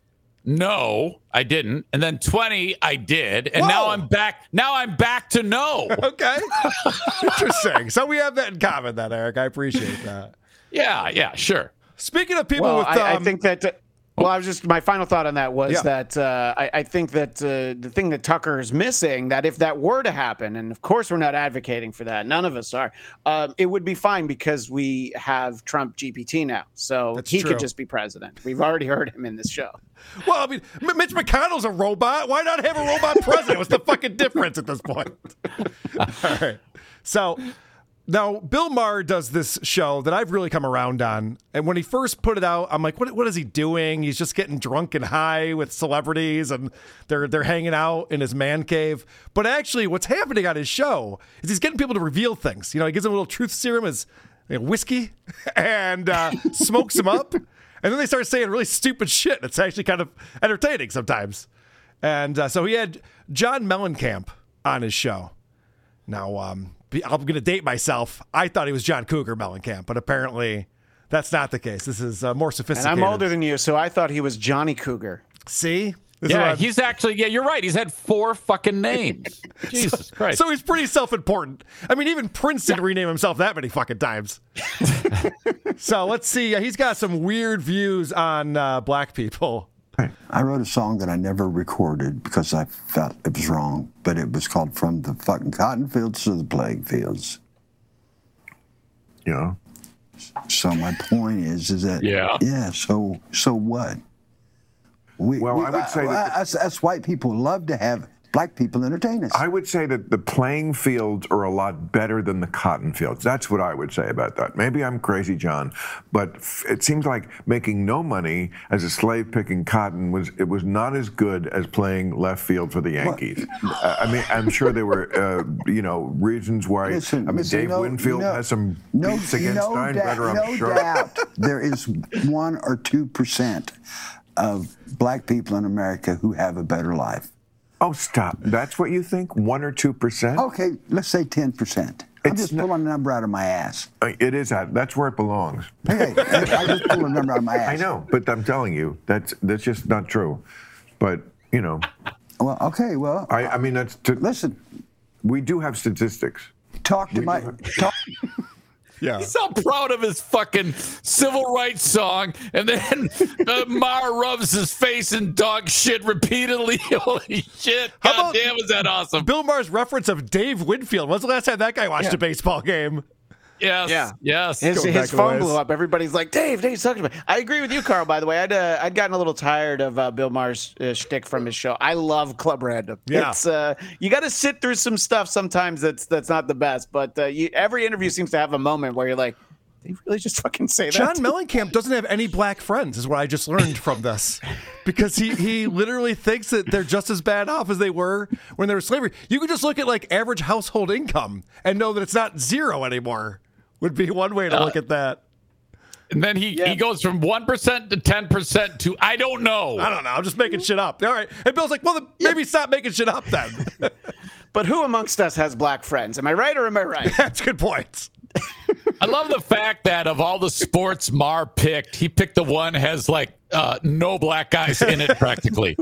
no, I didn't, and then 20, I did, and now I'm back. Now I'm back to no. Okay. Interesting. So we have that in common, then, Eric. I appreciate that. yeah, yeah, sure. Speaking of people well, with, I, I um, think that. Well, I was just my final thought on that was Yeah. that uh, I, I think that uh, the thing that Tucker is missing that if that were to happen, and of course we're not advocating for that, none of us are, um, it would be fine because we have Trump GPT now, so That's he true. could just be president. We've already heard him in this show. well, I mean, Mitch McConnell's a robot. Why not have a robot president? What's the fucking difference at this point? All right. So now Bill Maher does this show that I've really come around on. And when he first put it out, I'm like, what, what is he doing? He's just getting drunk and high with celebrities and they're they're hanging out in his man cave. But actually, what's happening on his show is he's getting people to reveal things. You know, he gives them a little truth serum as you know, whiskey and uh, smokes them up. And then they start saying really stupid shit. It's actually kind of entertaining sometimes. And uh, so he had John Mellencamp on his show. Now, um, I'm going to date myself. I thought he was John Cougar Mellencamp, but apparently that's not the case. This is uh, more And sophisticated. I'm older than you, so I thought he was Johnny Cougar. See? This Yeah, he's actually. Yeah, you're right. He's had four fucking names. Jesus Christ. So he's pretty self-important. I mean, even Prince didn't rename himself that many fucking times. so let's see. Uh, He's got some weird views on uh, black people. I wrote a song that I never recorded because I felt it was wrong, but it was called From the Fucking Cotton Fields to the Plague Fields. Yeah. So my point is, is that Yeah. yeah. So so what? We, Well, I would say that- us, us white people love to have black people entertain us. I would say that the playing fields are a lot better than the cotton fields. That's what I would say about that. Maybe I'm crazy, John, but f- it seems like making no money as a slave picking cotton was it was not as good as playing left field for the Yankees. Uh, I mean, I'm sure there were uh, you know reasons why. Listen, I mean, listen, Dave no- Winfield no- has some no, beats against no Steinbrenner, doubt, I'm no sure. doubt there is one or two percent of black people in America who have a better life. Oh, stop! That's what you think? One or two percent? Okay, let's say ten percent. I'm just pulling a number out of my ass. Uh, It is that. That's where it belongs. Hey, I just pulled a number out of my ass. I know, but I'm telling you, that's that's just not true. But you know, Well, okay, well, I, I mean that's to listen. We do have statistics. Talk to We my talk. Yeah. He's so proud of his fucking civil rights song. And then uh, Maher rubs his face in dog shit repeatedly. Holy shit. How God damn, is that awesome? Bill Maher's reference of Dave Winfield. When's the last time that guy watched Yeah. a baseball game? Yes. Yeah. Yes. His, his phone blew up. Everybody's like, Dave, Dave's talking about. I agree with you, Karl. By the way, I'd uh, I'd gotten a little tired of uh, Bill Maher's uh, shtick from his show. I love Club Random. Yeah. it's uh, you got to sit through some stuff sometimes that's that's not the best. But uh, you, every interview seems to have a moment where you're like, they really just fucking say that. John Mellencamp doesn't have any black friends, is what I just learned from this. Because he, he literally thinks that they're just as bad off as they were when there was slavery. You could just look at like average household income and know that it's not zero anymore. Would be one way to look at that. And then he, he goes from 1% to 10% to I don't know. I don't know. I'm just making shit up. All right. And Bill's like, well, then maybe stop making shit up then. But who amongst us has black friends? Am I right or am I right? That's good points. I love the fact that of all the sports Maher picked, he picked the one has like uh, no black guys in it practically.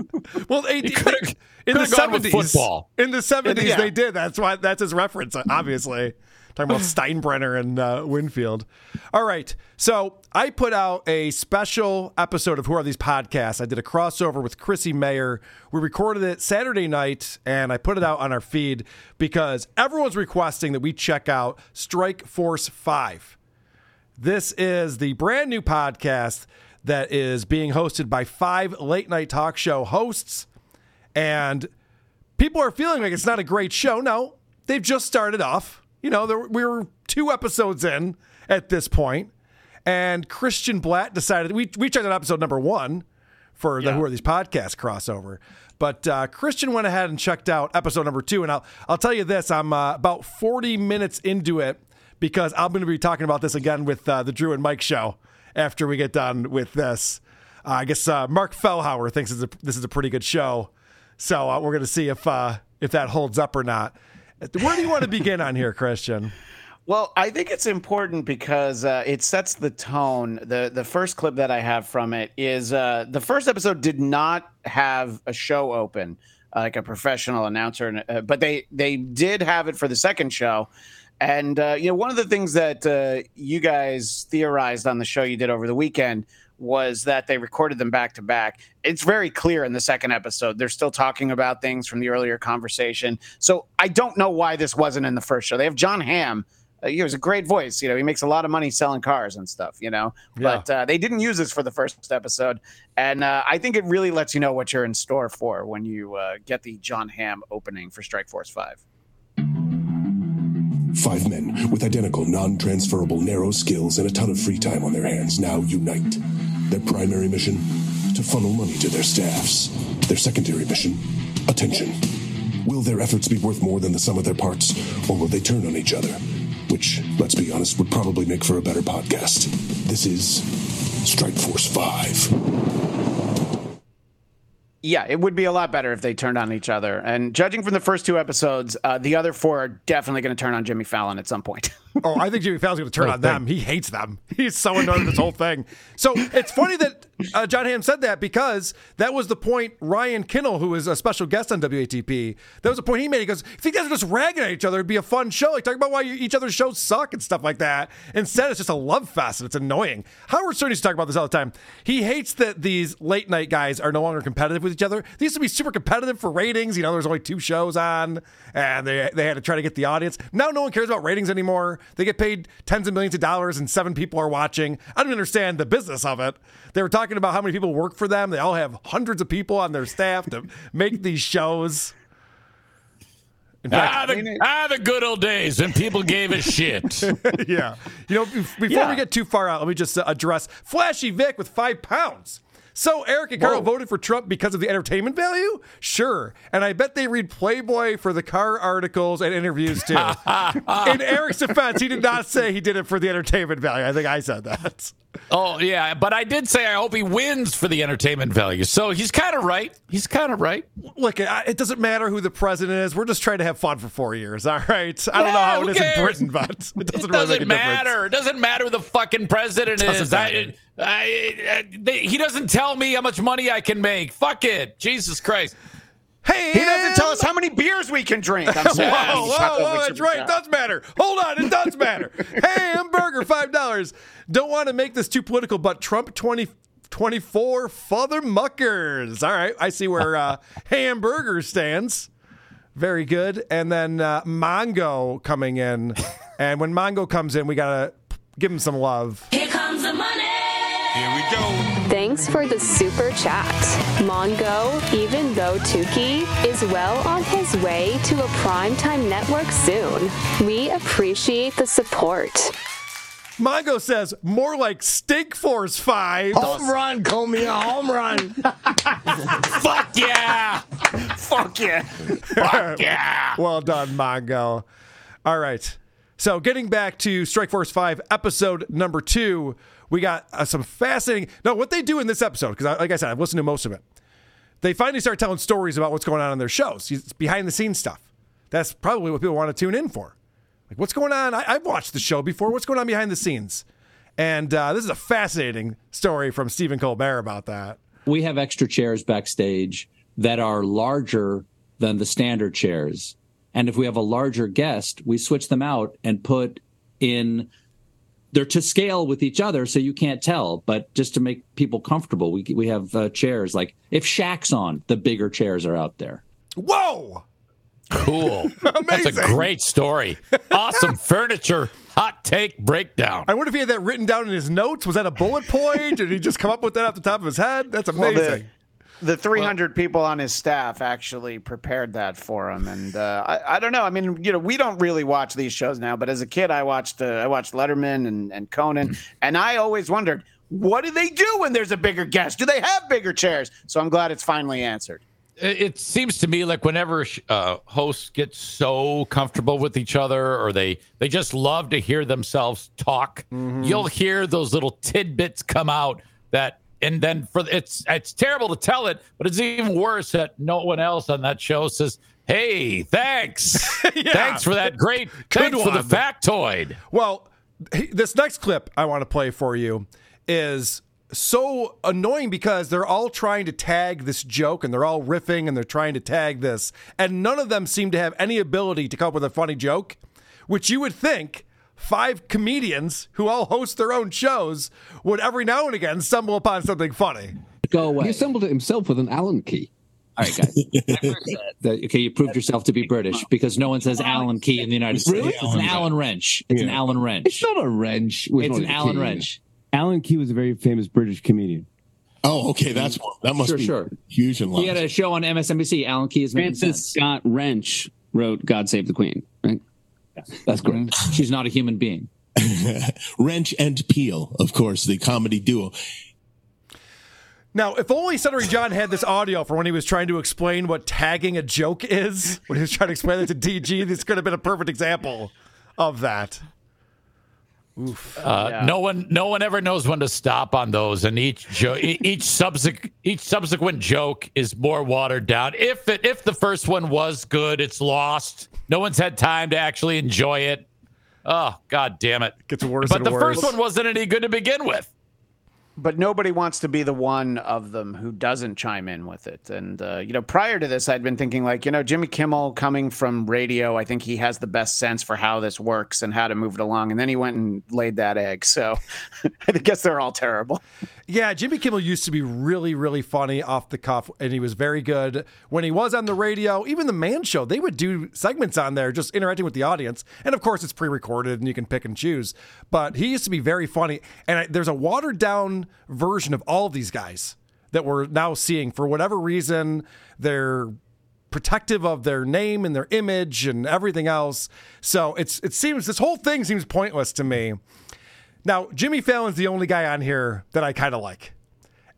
Well, they, could've- in the could've gone with seventies, in the seventies, they did. That's why. That's his reference, obviously. Talking about Steinbrenner and uh, Winfield. All right, so I put out a special episode of Who Are These Podcasts. I did a crossover with Chrissy Mayer. We recorded it Saturday night, and I put it out on our feed because everyone's requesting that we check out Strike Force Five. This is the brand new podcast that is being hosted by five late night talk show hosts. And people are feeling like it's not a great show. No, they've just started off. You know, there, we were two episodes in at this point, and Christian Bladt decided we we checked out episode number one for the Who Are These Podcast crossover. But uh, Christian went ahead and checked out episode number two, and I'll I'll tell you this: I'm uh, about 40 minutes into it because I'm going to be talking about this again with uh, the Drew and Mike show after we get done with this. Uh, I guess uh, Mark Fellhauer thinks a, this is a pretty good show, so uh, we're going to see if uh, if that holds up or not. Where do you want to begin on here, Christian? Well, I think it's important because uh, it sets the tone. the The first clip that I have from it is uh, the first episode did not have a show open, uh, like a professional announcer, uh, but they they did have it for the second show. And uh, you know, one of the things that uh, you guys theorized on the show you did over the weekend was that they recorded them back to back. It's very clear in the second episode. They're still talking about things from the earlier conversation. So I don't know why this wasn't in the first show. They have John Hamm. Uh, he was a great voice. You know, he makes a lot of money selling cars and stuff. You know, Yeah. but uh, they didn't use this for the first episode, and uh, I think it really lets you know what you're in store for when you uh, get the John Hamm opening for Strike Force Five. Five men with identical, non transferable, narrow skills and a ton of free time on their hands now unite. Their primary mission? To funnel money to their staffs. Their secondary mission? Attention. Will their efforts be worth more than the sum of their parts, or will they turn on each other? Which, let's be honest, would probably make for a better podcast. This is Strike Force 5. Yeah, it would be a lot better if they turned on each other. And judging from the first two episodes, uh, the other four are definitely going to turn on Jimmy Fallon at some point. Oh, I think Jimmy Fallon's going to turn on them. He hates them. He's so annoyed with this whole thing. So it's funny that uh, John Hamm said that because that was the point Ryan Kinnell, who was a special guest on WATP, that was the point he made. He goes, if you guys are just ragging at each other, it'd be a fun show. Like, talk about why you, each other's shows suck and stuff like that. Instead, it's just a love fest and it's annoying. Howard Stern used to talk about this all the time. He hates that these late night guys are no longer competitive with each other. They used to be super competitive for ratings. You know, there's only two shows on and they, they had to try to get the audience. Now no one cares about ratings anymore. They get paid tens of millions of dollars and seven people are watching. I don't understand the business of it. They were talking about how many people work for them. They all have hundreds of people on their staff to make these shows. In fact, ah, the, ah, the good old days when people gave a shit. yeah. You know, before Yeah. we get too far out, let me just uh, address Flashy Vic with five pounds. So Eric and Karl voted for Trump because of the entertainment value? Sure. And I bet they read Playboy for the car articles and interviews too. In Eric's defense, he did not say he did it for the entertainment value. I think I said that. Oh yeah, but I did say I hope he wins for the entertainment value. So he's kind of right. He's kind of right. Look, it doesn't matter who the president is. We're just trying to have fun for four years. All right. I don't know Yeah, how it is in? Britain, but it doesn't, It really doesn't make a difference. matter. It doesn't matter who the fucking president is. I, I, I, they, he doesn't tell me how much money I can make. Fuck it. Jesus Christ. He doesn't tell us how many beers we can drink. I'm whoa, sorry. whoa, whoa, that's right. It does matter. Hold on, it does matter. hey, hamburger, five dollars. Don't want to make this too political, but Trump 20, 24 father muckers. All right, I see where uh, hamburger stands. Very good. And then uh, Mongo coming in, and when Mongo comes in, we gotta give him some love. Here we go. Thanks for the super chat. Mongo, even though Tuki is well on his way to a primetime network soon, we appreciate the support. Mongo says more like Stink Force Five. Home run, call me a home run. Fuck yeah! Fuck yeah! Fuck yeah! well done, Mongo. All right. So getting back to Strike Force 5, episode number two, we got uh, some fascinating. No, what they do in this episode, because like I said, I've listened to most of it. They finally start telling stories about what's going on in their shows. It's behind the scenes stuff. That's probably what people want to tune in for. Like, what's going on? I, I've watched the show before. What's going on behind the scenes? And uh, this is a fascinating story from Stephen Colbert about that. we have extra chairs backstage that are larger than the standard chairs. And if we have a larger guest, we switch them out and put in they're to scale with each other so you can't tell, but just to make people comfortable, we we have uh, chairs like if Shaq's on, the bigger chairs are out there. Whoa! Cool. That's a great story. Awesome furniture. Hot take breakdown. I wonder if he had that written down in his notes. Was that a bullet point? did he just come up with that off the top of his head? That's Well, amazing. the, the 300 people on his staff actually prepared that for him, and uh, I, I don't know. I mean, you know, we don't really watch these shows now, but as a kid, I watched uh, I watched Letterman and, and Conan, and I always wondered, what do they do when there's a bigger guest? Do they have bigger chairs? So I'm glad it's finally answered. It it seems to me like whenever uh, hosts get so comfortable with each other, or they they just love to hear themselves talk, you'll hear those little tidbits come out that, and then for it's it's terrible to tell it, but it's even worse that no one else on that show says, "Hey, thanks, thanks for that great, thanks for the factoid." Well, this next clip I want to play for you is so annoying because they're all trying to tag this joke and they're all riffing and they're trying to tag this, and none of them seem to have any ability to come up with a funny joke, which you would think five comedians who all host their own shows would every now and again stumble upon something funny. Go away. He assembled it himself with an Allen key. All right, guys. That- okay, you proved yourself to be British because no one says Allen key in the United States. Really? It's an Allen wrench. It's an Allen wrench. It's not a wrench. with It's an Allen key. wrench. Alan Key was a very famous British comedian. Oh, okay. That's that must Sure, be sure. huge and He had a show on MSNBC. Allen Key is Francis. Scott Wrench wrote "God Save the Queen." Right? That's correct. She's not a human being. Wrench and Peel, of course, the comedy duo. Now, if only Stuttering John had this audio for when he was trying to explain what tagging a joke is, when he was trying to explain it to DG, this could have been a perfect example of that. Oof. Uh, No one, no one ever knows when to stop on those, and each jo- each subsequent each subsequent joke is more watered down. If it, if the first one was good, it's lost. No one's had time to actually enjoy it. Oh God damn it! Gets worse. But and the first one wasn't any good to begin with. but nobody wants to be the one of them who doesn't chime in with it. And uh, you know, prior to this, I'd been thinking like, you know, Jimmy Kimmel coming from radio, I think he has the best sense for how this works and how to move it along. And then he went and laid that egg. So I guess they're all terrible. Yeah, Jimmy Kimmel used to be really, really funny off the cuff, and he was very good when he was on the radio. Even the Man Show, they would do segments on there, just interacting with the audience. And of course, it's pre-recorded, and you can pick and choose. But he used to be very funny. And I, there's a watered-down version of all of these guys that we're now seeing for whatever reason. They're protective of their name and their image and everything else. So it's it seems this whole thing seems pointless to me. Now, Jimmy Fallon's the only guy on here that I kind of like.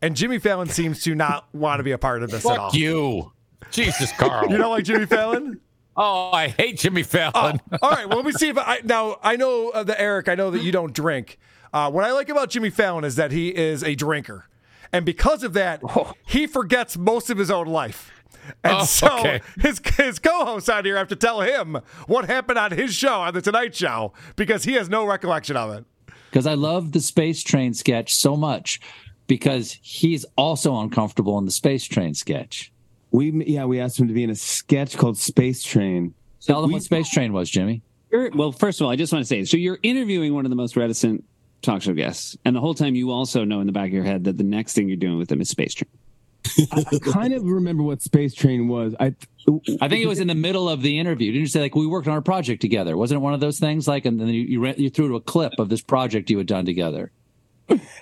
And Jimmy Fallon seems to not want to be a part of this at all. You, Jesus, Karl. You don't like Jimmy Fallon? Oh, I hate Jimmy Fallon. All right, well, let me see if I now I know uh, that Eric, I know that you don't drink. Uh, what I like about Jimmy Fallon is that he is a drinker, and because of that, he forgets most of his own life. And Oh, so okay. his his co-hosts out here have to tell him what happened on his show on the Tonight Show because he has no recollection of it. Because I love the space train sketch so much because he's also uncomfortable in the space train sketch. We yeah, we asked him to be in a sketch called Space Train. Tell them We- what Space Train was, Jimmy. You're, well, first of all, I just want to say so you're interviewing one of the most reticent talk show guests, and the whole time you also know in the back of your head that the next thing you're doing with them is Space Train. I kind of remember what Space Train was. I I think it was in the middle of the interview. Didn't you say like we worked on a project together? Wasn't it one of those things? Like, and then you you, ran, you threw to a clip of this project you had done together.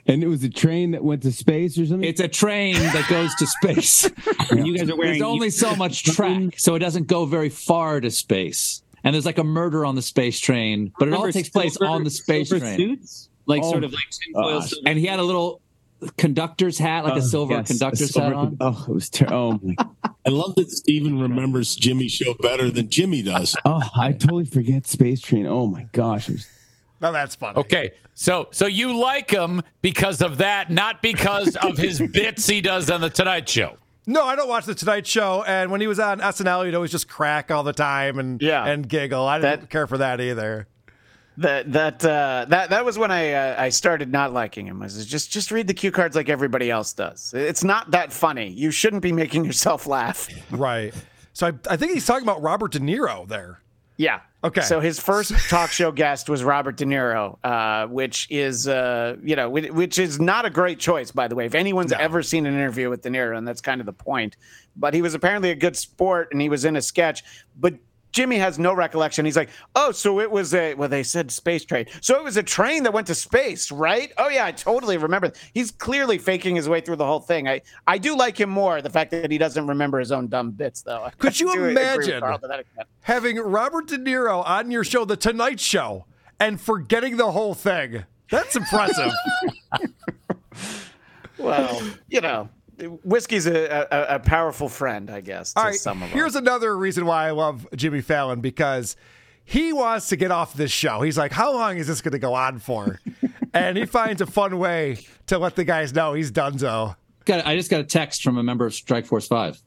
and it was a train that went to space or something. It's a train that goes to space. You guys are wearing There's only so much track, so it doesn't go very far to space. And there's like a murder on the space train, but it all Remember takes place silver- on the space train. suits? Like Oh, sort of like tinfoil And he had a little conductor's hat, like a Oh, silver yes, a conductor's silver- hat on. Oh, it was terrible. oh I love that Steven remembers Jimmy's show better than Jimmy does. Oh, I totally forget Space Train. Oh my gosh. Was- Now that's funny. Okay, so so you like him because of that, not because of his bits he does on the Tonight Show. No, I don't watch the Tonight Show. And when he was on SNL, he'd always just crack all the time and Yeah. and giggle. I didn't care for that either. That that uh, that that was when I uh, I started not liking him. I Was just just read the cue cards like everybody else does. It's not that funny. You shouldn't be making yourself laugh. Right. So I, I think he's talking about Robert De Niro there. Yeah. Okay. So his first talk show guest was Robert De Niro, uh, which is uh, you know which, which is not a great choice by the way. If anyone's ever seen an interview with De Niro, and that's kind of the point. But he was apparently a good sport, and he was in a sketch, but. Jimmy has no recollection. He's like, "Oh, so it was a well, they said space train. So it was a train that went to space, right? Oh yeah, I totally remember." He's clearly faking his way through the whole thing. I I do like him more the fact that he doesn't remember his own dumb bits though. Could you I do agree with imagine Karl to that extent. having Robert De Niro on your show, The Tonight Show, and forgetting the whole thing? That's impressive. Well, you know, whiskey's a, a, a powerful friend, I guess. To All right, some of us. here's another reason why I love Jimmy Fallon because he wants to get off this show. He's like, how long is this going to go on for? and he finds a fun way to let the guys know he's done so. Got I just got a text from a member of Strike Force Five.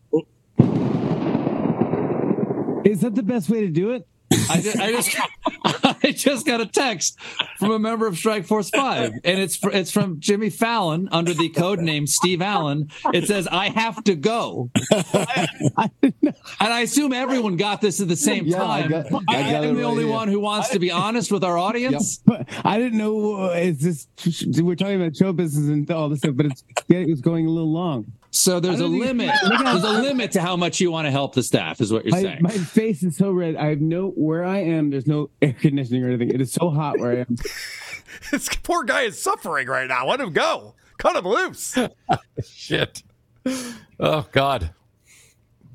Is that the best way to do it? I just, I just, I just got a text from a member of Strike Force Five, and it's fr- it's from Jimmy Fallon under the code name Steve Allen. It says, "I have to go," and I assume everyone got this at the same Yeah, I time. got- I am the right only here. one who wants to be honest with our audience. But I didn't know. uh, Is this? We're talking about show business and all this stuff, but it's it was going a little long. So there's a limit. Look at- There's a limit to how much you want to help the staff, is what you're My, saying. my face is so red. I have no where I am. There's no air conditioning or anything. It is so hot where I am. This poor guy is suffering right now. Let him go. Cut him loose. Shit. Oh God.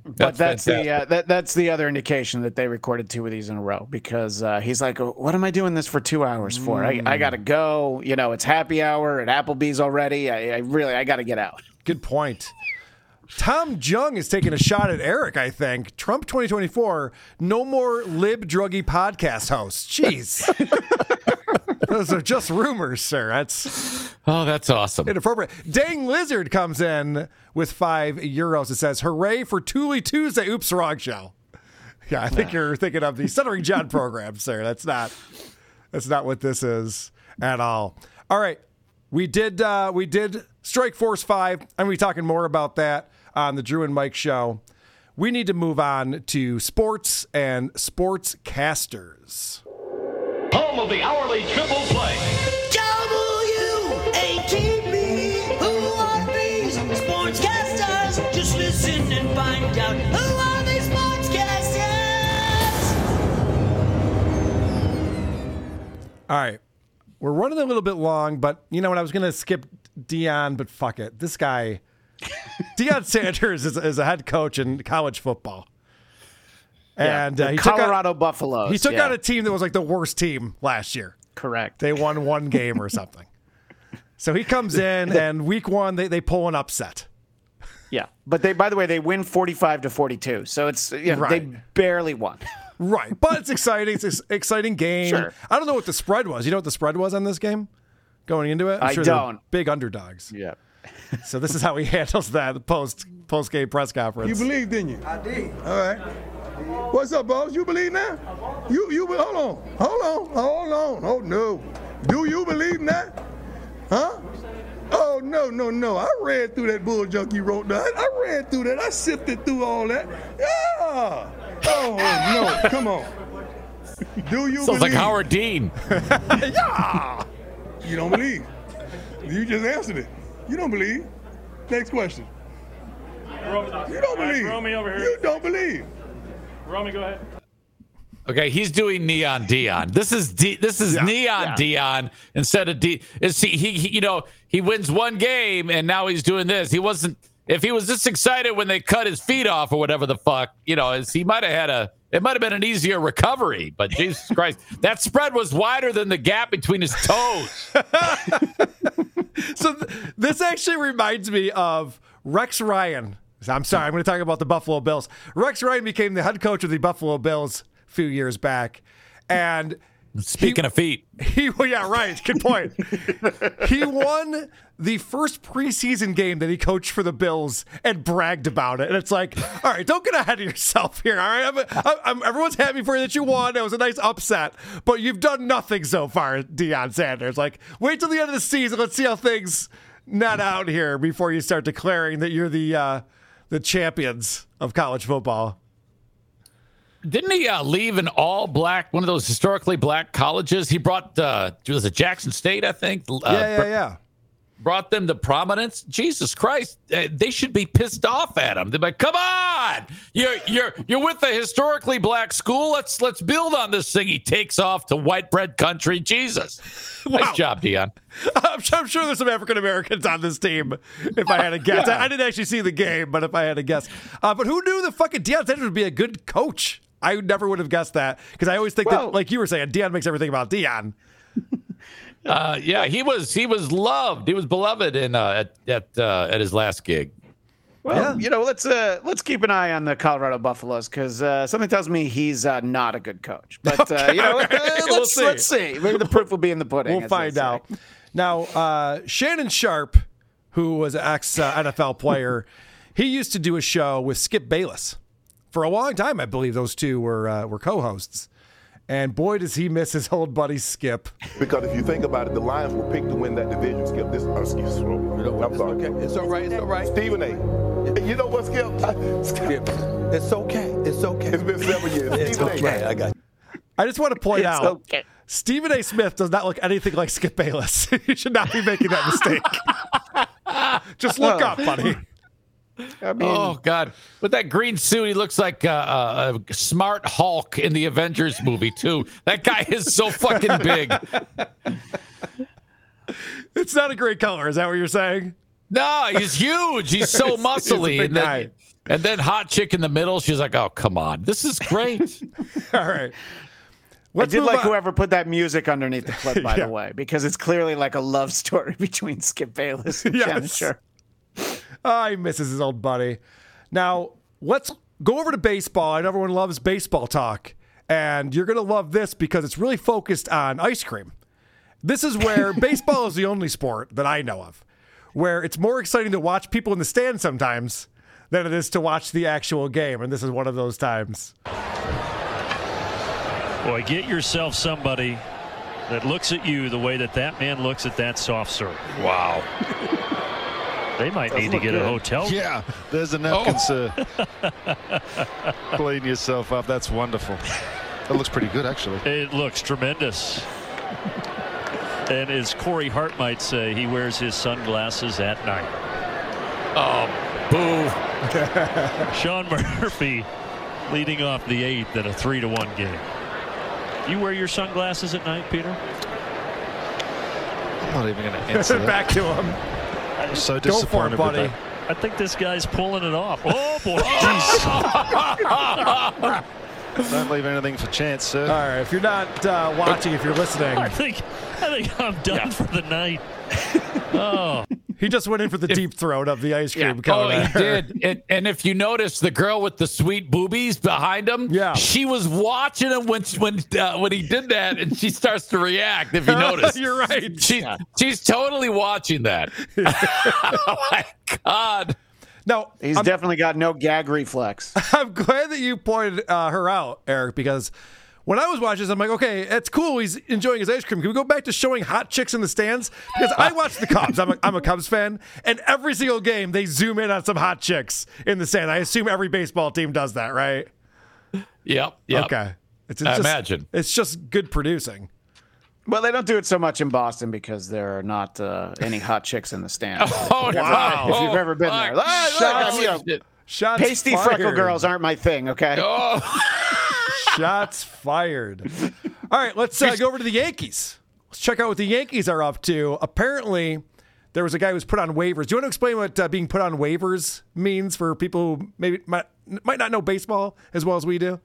but that's the uh, that that's the other indication that they recorded two of these in a row because uh, he's like, "Oh, "What am I doing this for two hours for? I, I got to go. You know, it's happy hour at Applebee's already. I, I really I got to get out." Good point. Tom Jung is taking a shot at Eric, I think. Trump 2024, no more lib druggy podcast hosts. Jeez. Those are just rumors, sir. That's Oh, that's awesome. inappropriate. Dang Lizard comes in with five euros. It says, Hooray for Thule Tuesday. Oops, wrong show. Yeah, I think you're thinking of the Stuttering John program, sir. That's not that's not what this is at all. All right. We did uh we did Strike Force 5. I'm gonna be talking more about that on the Drew and Mike show. We need to move on to sports and sports casters. Home of the hourly triple play. W-A-T-B. Who are these sportscasters? Just listen and find out. Who are these sportscasters? All right. We're running a little bit long, but you know what? I was going to skip Deion, but fuck it. This guy, Deion Sanders, is, is a head coach in college football. Yeah, And the uh, he took out- Colorado Buffaloes. He took yeah. out a team that was like the worst team last year. Correct. They won one game or something. So he comes in, and week one, they, they pull an upset. Yeah, but they by the way they win forty five to forty two, so it's you know, they barely won. Right. But it's exciting. It's an exciting game. Sure. I don't know what the spread was. You know what the spread was on this game going into it? I'm I they're don't. Big underdogs. Yeah. So this is how he handles that post post game press conference. You believe, didn't you? I did. All right. What's up, boss? You believe now? You you be- hold on, hold on, hold on. Oh no. Do you believe in that? Huh? Oh no, no, no. I read through that bull junk you wrote down. I read through that. I sifted through all that. Yeah. Oh, no. Come on. Do you Sounds believe? like Howard Dean. yeah. You don't believe. You just answered it. You don't believe. Next question. You don't believe. Romy over here. You don't believe. Romy, go ahead. Okay, he's doing Neon Deion. This is D, this is Neon yeah. Deion instead of D. Is he, he, he? You know, he wins one game and now he's doing this. He wasn't. If he was this excited when they cut his feet off or whatever the fuck, you know, is he might have had a. It might have been an easier recovery, but Jesus Christ, that spread was wider than the gap between his toes. so th- this actually reminds me of Rex Ryan. I'm sorry, I'm going to talk about the Buffalo Bills. Rex Ryan became the head coach of the Buffalo Bills a few years back, and speaking of feet, he well, yeah, right. Good point. he won the first preseason game that he coached for the Bills and bragged about it. And it's like, all right, don't get ahead of yourself here. All right, I'm, I'm, everyone's happy for you that you won. It was a nice upset, but you've done nothing so far, Deion Sanders. Like, wait till the end of the season. Let's see how things net out here before you start declaring that you're the uh, the champions of college football. Didn't he uh, leave an all black, one of those historically black colleges? He brought, uh, was it Jackson State, I think? Uh, yeah, yeah, yeah. Brought them to prominence. Jesus Christ, uh, they should be pissed off at him. They're like, "Come on, you're you're you're with a historically black school. Let's let's build on this thing." He takes off to white bread country. Jesus, nice job, Deion. I'm sure, I'm sure there's some African Americans on this team. If I had a guess, Yeah. I, I didn't actually see the game, but if I had a guess, uh, but who knew the fucking Deion Sanders would be a good coach? I never would have guessed that because I always think Well- that, like you were saying, Deion makes everything about Deion. Uh, yeah, he was he was loved. He was beloved in uh, at at uh, at his last gig. Well, you know, let's uh, let's keep an eye on the Colorado Buffaloes because uh, something tells me he's uh, not a good coach. But uh, you know, Okay, uh, we'll let's see. let's see. Maybe the proof will be in the pudding. We'll as they find say. out. Now, uh, Shannon Sharpe, who was an ex uh, NFL player, he used to do a show with Skip Bayless for a long time. I believe those two were uh, were co-hosts. And boy, does he miss his old buddy Skip. Because if you think about it, the Lions were picked to win that division. Skip, this, excuse me. I'm sorry. okay. It's all right. It's all right. Stephen A. You know what, Skip? Skip. It's okay. It's okay. It's been seven years. It's Stephen okay. I got. I just want to point It's out okay. Stephen A. Smith does not look anything like Skip Bayless. you should not be making that mistake. just look up, buddy. I mean, Oh God! With that green suit, he looks like uh, a smart Hulk in the Avengers movie too. That guy is so fucking big. It's not a great color. Is that what you're saying? No, he's huge. He's so He's muscly. big and, then, and then hot chick in the middle. She's like, "Oh, come on, this is great." All right. I Let's did like on. whoever put that music underneath the clip, by Yeah. the way, because it's clearly like a love story between Skip Bayless and Shannon Yes. Sharpe. Oh, he misses his old buddy. Now, let's go over to baseball. I know everyone loves baseball talk. And you're going to love this because it's really focused on ice cream. This is where baseball is the only sport that I know of where it's more exciting to watch people in the stands sometimes than it is to watch the actual game. And this is one of those times. Boy, get yourself somebody that looks at you the way that that man looks at that soft serve. Wow. They might need to look get a hotel. Yeah, there's a napkin, sir. Clean yourself up. That's wonderful. That looks pretty good, actually. It looks tremendous. And as Corey Hart might say, he wears his sunglasses at night. Oh, boo. Sean Murphy leading off the eighth in a three to one game. You wear your sunglasses at night, Peter? I'm not even going to answer. Back to him. I'm so Go for it, disappointed with buddy. that. I think this guy's pulling it off. Oh boy! Don't leave anything for chance, sir. All right. If you're not uh, watching, if you're listening, I think I think I'm done for the night. Oh, he just went in for the deep throat of the ice cream Oh, cone. he did. And, and if you notice, the girl with the sweet boobies behind him, yeah, she was watching him when when uh, when he did that, and she starts to react. If you notice, You're right. She she's totally watching that. oh my god! No, He's I'm- definitely got no gag reflex. I'm glad that you pointed uh, her out, Eric, because when I was watching this, I'm like, okay, that's cool. He's enjoying his ice cream. Can we go back to showing hot chicks in the stands? Because I watch the Cubs. I'm a, I'm a Cubs fan, and every single game they zoom in on some hot chicks in the stand. I assume every baseball team does that, right? Yep. Yep. Okay. It's, I just, imagine. it's just good producing. Well, they don't do it so much in Boston because there are not uh, any hot chicks in the stands. Oh, if, you've wow. ever, if you've ever been there, Fuck. Ah, look, I'm, you know, Shots pasty fired. freckle girls aren't my thing. Okay. Shots fired. All right, let's uh, go over to the Yankees. Let's check out what the Yankees are up to. Apparently, there was a guy who was put on waivers. Do you want to explain what uh, being put on waivers means for people who maybe might, might not know baseball as well as we do?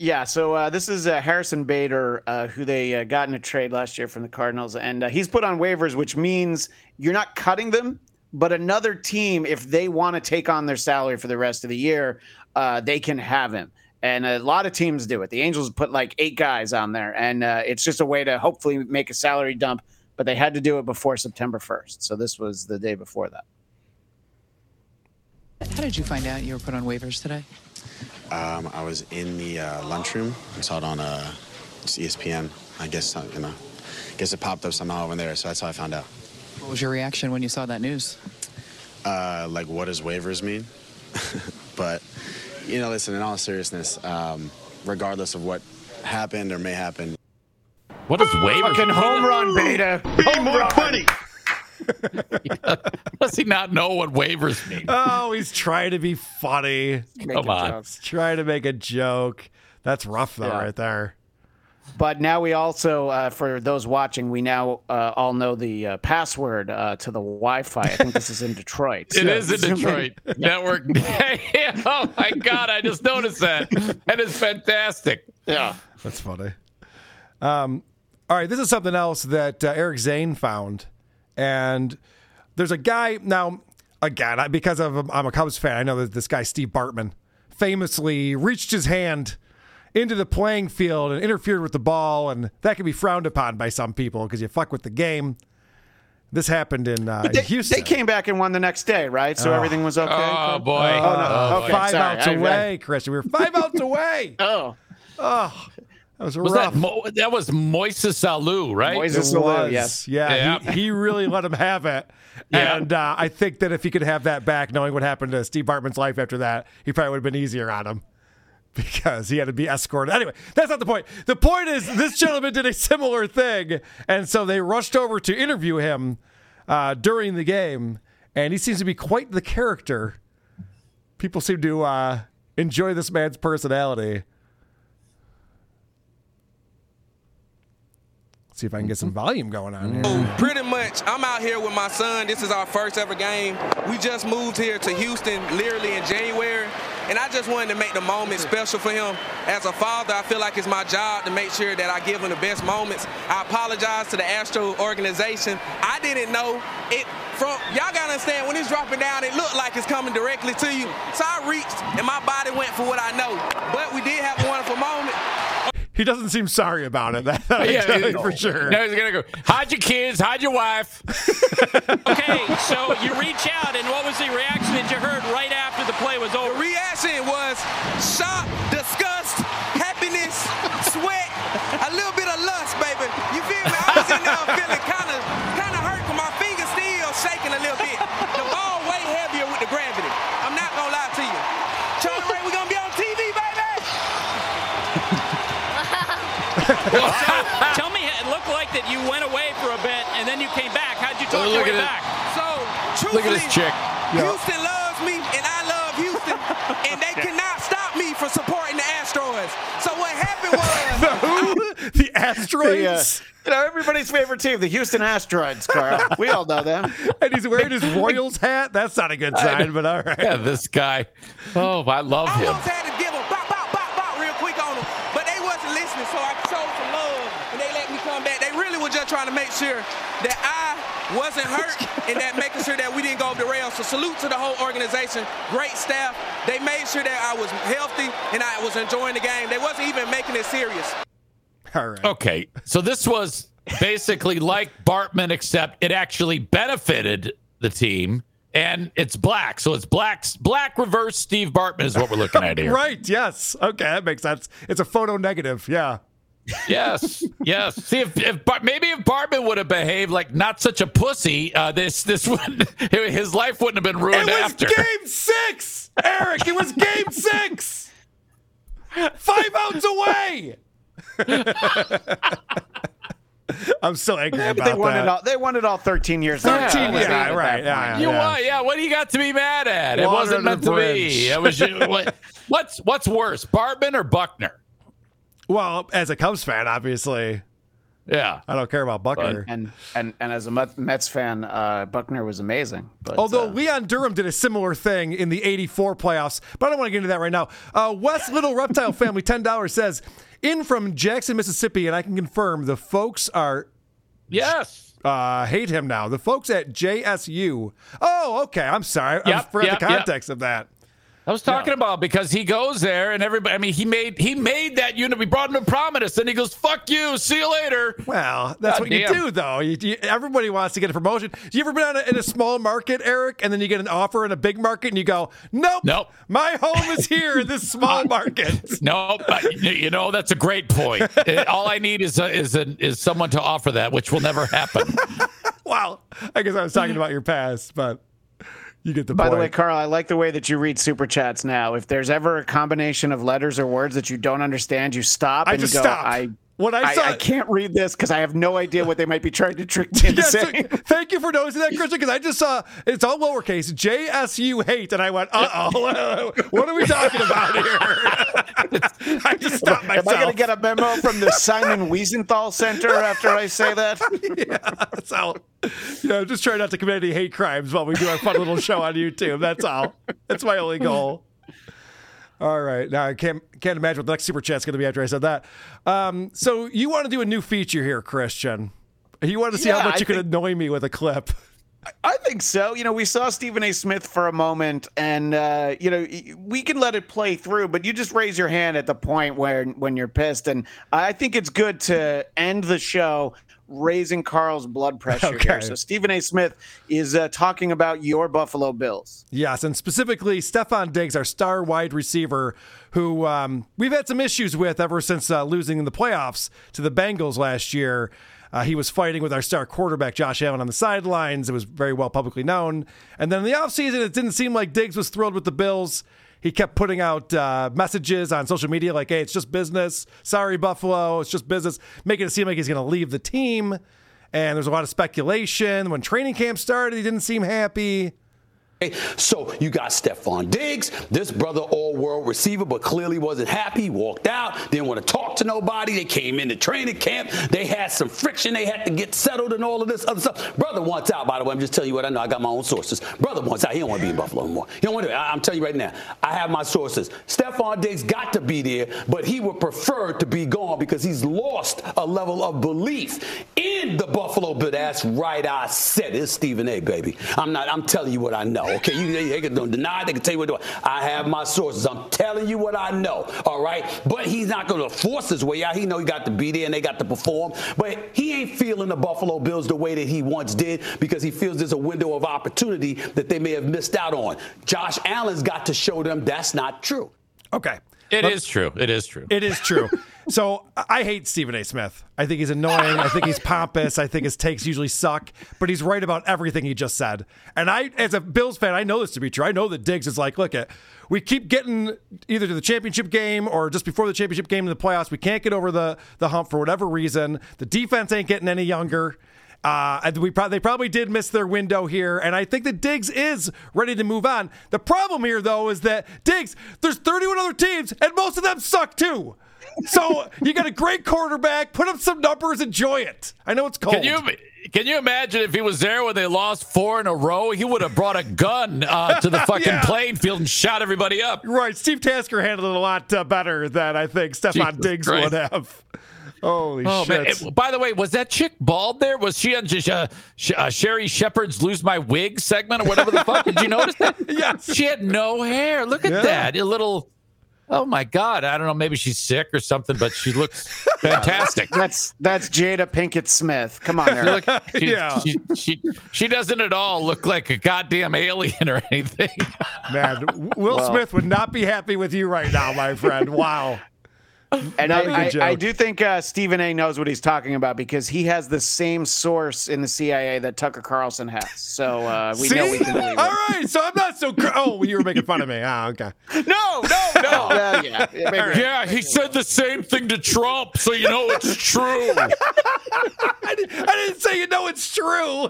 Yeah, so uh, this is uh, Harrison Bader, uh, who they uh, got in a trade last year from the Cardinals, and uh, he's put on waivers, which means you're not cutting them, but another team, if they want to take on their salary for the rest of the year, uh, they can have him. And a lot of teams do it. The Angels put like eight guys on there, and uh, it's just a way to hopefully make a salary dump. But they had to do it before September 1st, so this was the day before that. How did you find out you were put on waivers today? Um, I was in the uh, lunchroom and saw it on uh, ESPN. I guess uh, you know, guess it popped up somehow over there, so that's how I found out. What was your reaction when you saw that news? Uh, like, what does waivers mean? but you know, listen. In all seriousness, um, regardless of what happened or may happen, What does waivers? Fucking home run, Beta. Home more run. Funny. Does he not know what waivers mean? Oh, he's trying to be funny. Come on. He's trying to make a joke. That's rough, though, Yeah. right there. But now we also, uh, for those watching, we now uh, all know the uh, password uh, to the Wi-Fi. I think this is in Detroit. It is in Detroit network. oh my god! I just noticed that. That is fantastic. Yeah, That's funny. Um, all right, this is something else that uh, Eric Zane found, and there's a guy now. Again, I, because of I'm a Cubs fan, I know that this guy Steve Bartman famously reached his hand into the playing field and interfered with the ball, and that can be frowned upon by some people because you fuck with the game. This happened in, uh, But they, in Houston. they came back and won the next day, right? So Oh. everything was okay. Oh, boy. Oh, no. Oh, okay, five sorry. outs I- I- away, Christian. We were five outs away. Oh, Oh, that was, Was rough. that Mo- that was Moises Alou, right? Moises It Alou, yes. Yeah, Yeah. He, he really let him have it. Yeah. And uh, I think that if he could have that back, knowing what happened to Steve Bartman's life after that, he probably would have been easier on him because he had to be escorted. Anyway, that's not the point. The point is, this gentleman did a similar thing. And so they rushed over to interview him uh, during the game. And he seems to be quite the character. People seem to uh, enjoy this man's personality. See if I can get some volume going on here. Pretty much, I'm out here with my son. This is our first ever game. We just moved here to Houston literally in January, and I just wanted to make the moment special for him. As a father, I feel like it's my job to make sure that I give him the best moments. I apologize to the Astro organization. I didn't know it from y'all gotta understand when it's dropping down, it looked like it's coming directly to you. So I reached and my body went for what I know. But we did have a wonderful moment. He doesn't seem sorry about it. That, that I Yeah, tell for sure. No, he's gonna go. Hide your kids. Hide your wife. Okay, so you reach out, and what was the reaction that you heard right after the play was The over? reaction was shock, disgust, happiness, sweat, a little bit of lust, baby. You feel me? I was in there feeling kind of kind of hurt, 'cause my fingers still shaking a little bit. The ball way heavier with the gravity. I'm not gonna lie to you. Charlie Ray, we gonna be on TV, baby. Tell me, it looked like that you went away for a bit, and then you came back. How'd you talk Oh, your way at it. back? So Look at this chick. Houston loves me and I love Houston, and they cannot stop me from supporting the Astros. So what happened was. The who? The asteroids. The, uh, you know, everybody's favorite team, the Houston Asteroids, Karl. We all know them. and he's wearing his Royals hat. That's not a good sign, but all right. Yeah, this guy. Oh, I love him. almost had to give them bop, bop, bop, bop real quick on them, but they wasn't listening, so I showed some love, and they let me come back. They really were just trying to make sure that I wasn't hurt and that making sure that we didn't go off the rails. So salute to the whole organization, great staff. They made sure that I was healthy and I was enjoying the game. They wasn't even making it serious. All right. Okay, so this was basically like Bartman, except it actually benefited the team and it's black. So it's black, black reverse Steve Bartman is what we're looking at here. right. Yes. Okay. That makes sense. It's a photo negative. Yeah. Yes, yes. See if, if Bar- maybe if Bartman would have behaved like not such a pussy, uh, this this would his life wouldn't have been ruined It was after. game six, Eric. It was game six. Five outs away. I'm so angry about They won that. it all. They won it all 13 years. 13, That was yeah, right, yeah, point. You what? Yeah, what do you got to be mad at? It wasn't under meant to be. It was what, what's what's worse, Bartman or Buckner? Well, as a Cubs fan, obviously, Yeah. I don't care about Buckner. And and and as a Mets fan, uh, Buckner was amazing. But Although uh, Leon Durham did a similar thing in the 84 playoffs, but I don't want to get into that right now. Uh, West Little Reptile Family, $10 says, in from Jackson, Mississippi, and I can confirm the folks are. Yes. Uh, hate him now. The folks at JSU. Oh, okay. I'm sorry. I forgot yep, the yep. context of that. I was talking about because he goes there and everybody. I mean, he made he made that unit. We brought him to Prominence, and he goes, "Fuck you, see you later." Well, that's God what you do, though. You, you- everybody wants to get a promotion. You ever been on a, in a small market, Eric, and then you get an offer in a big market, and you go, "Nope, Nope. my home is here in this small market." No, but, you know that's a great point. All I need is a, is a, is someone to offer that, which will never happen. Well, I guess I was talking about your past, but you get the By point. the way, Karl, I like the way that you read super chats now. If there's ever a combination of letters or words that you don't understand, you stop. I and just you go, stopped. I, When I I, saw- I can't read this because I have no idea what they might be trying to trick me into Yes, saying. thank you for noticing that, Christian, because I just saw it's all lowercase JSU hate, and I went, uh oh, what are we talking about here? I just stopped myself. Am. I going to get a memo from the Simon Wiesenthal Center after I say that? yeah, so know, just try not to commit any hate crimes while we do our fun little show on YouTube. That's all. That's my only goal. All right. Now I can't can't imagine what the next super chat's going to be after I said that. Um, so you want to do a new feature here, Christian? You want to see Yeah, how much I you can think- annoy me with a clip? I think so. You know, we saw Stephen A. Smith for a moment, and uh, you know, we can let it play through, but you just raise your hand at the point where when you're pissed, and I think it's good to end the show raising Karl's blood pressure Okay. here. So Stephen A. Smith is uh, talking about your Buffalo Bills. Yes, and specifically Stefon Diggs, our star wide receiver, who um, we've had some issues with ever since uh, losing in the playoffs to the Bengals last year. Uh, he was fighting with our star quarterback, Josh Allen, on the sidelines. It was very well publicly known. And then in the offseason, it didn't seem like Diggs was thrilled with the Bills. He kept putting out uh, messages on social media like, hey, it's just business. Sorry, Buffalo. It's just business. Making it seem like he's going to leave the team. And there's a lot of speculation. When training camp started, he didn't seem happy. So you got Stefon Diggs, this brother all-world receiver, but clearly wasn't happy. Walked out, didn't want to talk to nobody. They came into training camp. They had some friction. They had to get settled and all of this other stuff. Brother wants out, by the way. I'm just telling you what I know. I got my own sources. Brother wants out. He don't want to be in Buffalo anymore. He don't want to. I- I'm telling you right now. I have my sources. Stefon Diggs got to be there, but he would prefer to be gone because he's lost a level of belief in the Buffalo Bill. That's right. I said it. It's Stephen A. Baby. I'm not. I'm telling you what I know. Okay, you they, can deny. They can tell you what. to do. I have my sources. I'm telling you what I know. All right, but he's not going to force his way out. He know he got to be there and they got to perform. But he ain't feeling the Buffalo Bills the way that he once did because he feels there's a window of opportunity that they may have missed out on. Josh Allen's got to show them that's not true. Okay. It Let- is true. It is true. It is true. so I I hate Stephen A. Smith. I think he's annoying. I think he's pompous. I think his takes usually suck, but he's right about everything he just said. And I, as a Bills fan, I know this to be true. I know that Diggs is like, look at, we keep getting either to the championship game or just before the championship game in the playoffs. We can't get over the the hump for whatever reason. The defense ain't getting any younger. Uh, we probably they probably did miss their window here, and I think that Diggs is ready to move on. The problem here, though, is that Diggs, there's 31 other teams, and most of them suck too. So you got a great quarterback. Put up some numbers. Enjoy it. I know it's cold. Can you can you imagine if he was there when they lost four in a row? He would have brought a gun uh, to the fucking Yeah. playing field and shot everybody up. Right. Steve Tasker handled it a lot uh, better than I think Stefon Jesus Diggs Christ. would have. Holy Oh shit. man! It- by the way, was that chick bald there? Was she on Sh- uh, Sh- uh, Sherri Shepherd's "Lose My Wig" segment or whatever the fuck? Did you notice that? yes. She had no hair. Look at Yeah. that. A little. Oh my God! I don't know. Maybe she's sick or something, but she looks fantastic. That's that's Jada Pinkett Smith. Come on, She Eric. look- she, she, she, she doesn't at all look like a goddamn alien or anything. Man, Will Well- Smith would not be happy with you right now, my friend. Wow. And Not a I, good I, I do think uh, Stephen A. knows what he's talking about because he has the same source in the CIA that Tucker Carlson has. So uh, we See? know we can believe it. All right, so I'm not so. Cr- oh, you were making fun of me. Ah, okay. No, no, no. Well, yeah, yeah, maybe. yeah, he said the same thing to Trump, so you know it's true. I, didn't, I didn't say you know it's true.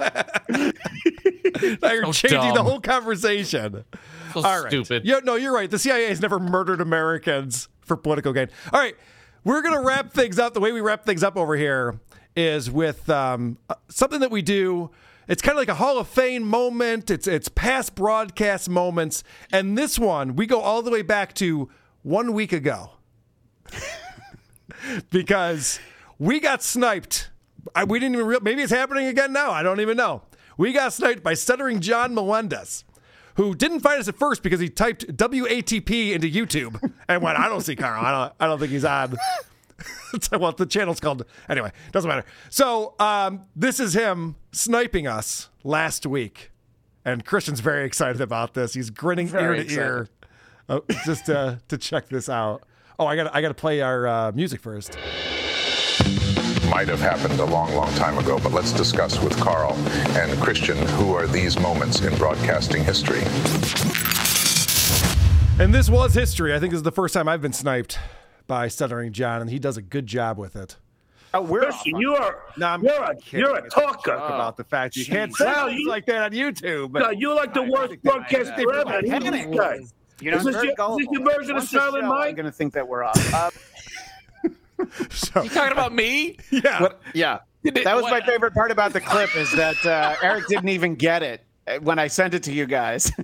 now you're So changing the whole conversation. So All right. stupid. Yeah, no, you're right. The CIA has never murdered Americans for political gain. All right, we're gonna wrap things up. The way we wrap things up over here is with um, uh, something that we do. It's kind of like a Hall of Fame moment. It's it's past broadcast moments, and this one we go all the way back to one week ago because we got sniped. I, we didn't even. Maybe it's happening again now. I don't even know. We got sniped by stuttering John Melendez, who didn't find us at first because he typed WATP into YouTube and went, "I don't see Karl. I don't. I don't think he's on." Well, the channel's called anyway. Doesn't matter. So um, this is him sniping us last week, and Christian's very excited about this. He's grinning Very ear to ear, oh, just uh, to check this out. Oh, I got I got to play our uh, music first. Might have happened a long, long time ago, but let's discuss with Karl and Christian who are these moments in broadcasting history. And this was history. I think this is the first time I've been sniped by Stuttering John, and he does a good job with it. Oh, we're Listen, you are No, I'm you're a kidding. you're a talker. joke about the fact you can't Jeez. say Wow, things you- like that on YouTube. No, you're like the worst broadcaster ever. and this guy? You know, is this, very your, is this your version of Once the Silent show, Mike? I'm going to think that we're off. Uh, You talking about me? Yeah. what, yeah. It- That was my favorite part about the clip is that uh, Eric didn't even get it uh, when I sent it to you guys.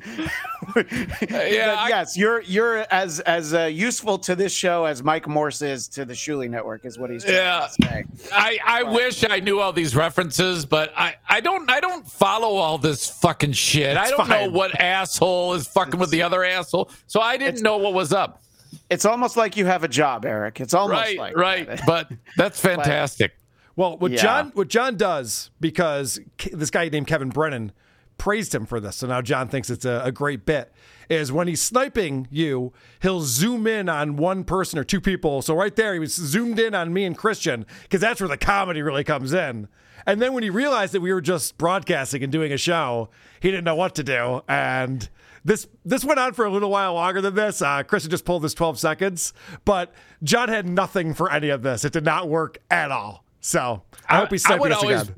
Yeah, I- yes, you're you're as as uh, useful to this show as Mike Morse is to the Shuli Network, is what he's trying Yeah. to say. I, I wish I knew all these references, but I, I don't I don't follow all this fucking shit. I don't fine. know what asshole is fucking with the other asshole, so I didn't know what was up. It's almost like you have a job, Eric. It's almost right, like right. that. But that's fantastic. Well, what Yeah. John what John does because this guy named Kevin Brennan praised him for this, so now John thinks it's a, a great bit. Is when he's sniping you, he'll zoom in on one person or two people. So right there, he was zoomed in on me and Christian because that's where the comedy really comes in. And then when he realized that we were just broadcasting and doing a show, he didn't know what to do. And this this went on for a little while longer than this. Uh, Christian just pulled this 12 seconds, but John had nothing for any of this. It did not work at all. So I, hope he's sniping us always- again.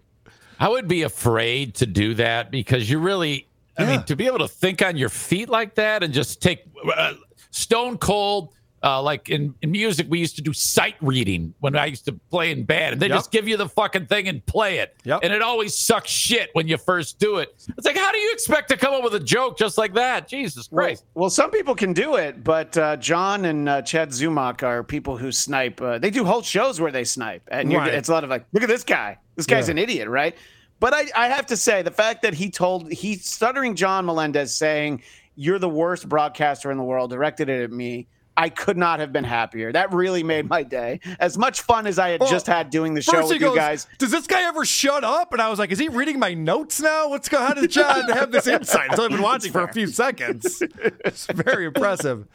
I would be afraid to do that because you really, I mean, to be able to think on your feet like that and just take uh, stone cold. Uh, like in, in music, we used to do sight reading when I used to play in band, and they Yep. just give you the fucking thing and play it. Yep. And it always sucks shit when you first do it. It's like, how do you expect to come up with a joke just like that? Jesus Well, Christ! well, some people can do it, but uh, John and uh, Chad Zumock are people who snipe. Uh, they do whole shows where they snipe, and Right. it's a lot of like, look at this guy. This guy's Yeah. an idiot, right? But I, I have to say, the fact that he told he stuttering John Melendez saying you're the worst broadcaster in the world, directed it at me. I could not have been happier. That really made my day. As much fun as I had Well, just had doing the show with goes, you guys. Does this guy ever shut up? And I was like, Is he reading my notes now? What's going? On? How did John have this insight? Until I've been watching for a few seconds. It's very impressive.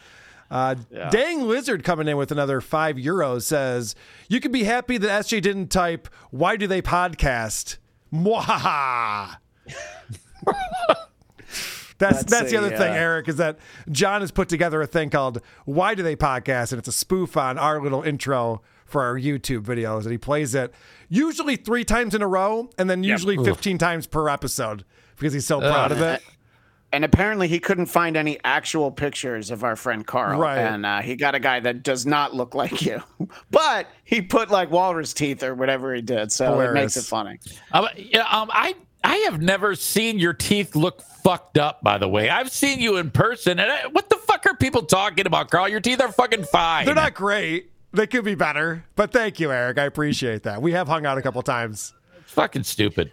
Uh, Dang Lizard coming in with another five euros says, You can be happy that SJ didn't type, Why do they podcast? Mwahaha. That's That's that's, the a, other thing, Eric, is that John has put together a thing called Why Do They Podcast? And it's a spoof on our little intro for our YouTube videos. And he plays it usually three times in a row and then usually 15 times per episode because he's so proud of it. And apparently, he couldn't find any actual pictures of our friend Karl. Right. And uh, he got a guy that does not look like you, but he put like walrus teeth or whatever he did. So it makes it funny. Um, yeah, um, I I have never seen your teeth look fucked up. By the way, I've seen you in person, and I, what the fuck are people talking about, Karl? Your teeth are fucking fine. They're not great. They could be better. But thank you, Eric. I appreciate that. We have hung out a couple times. fucking stupid.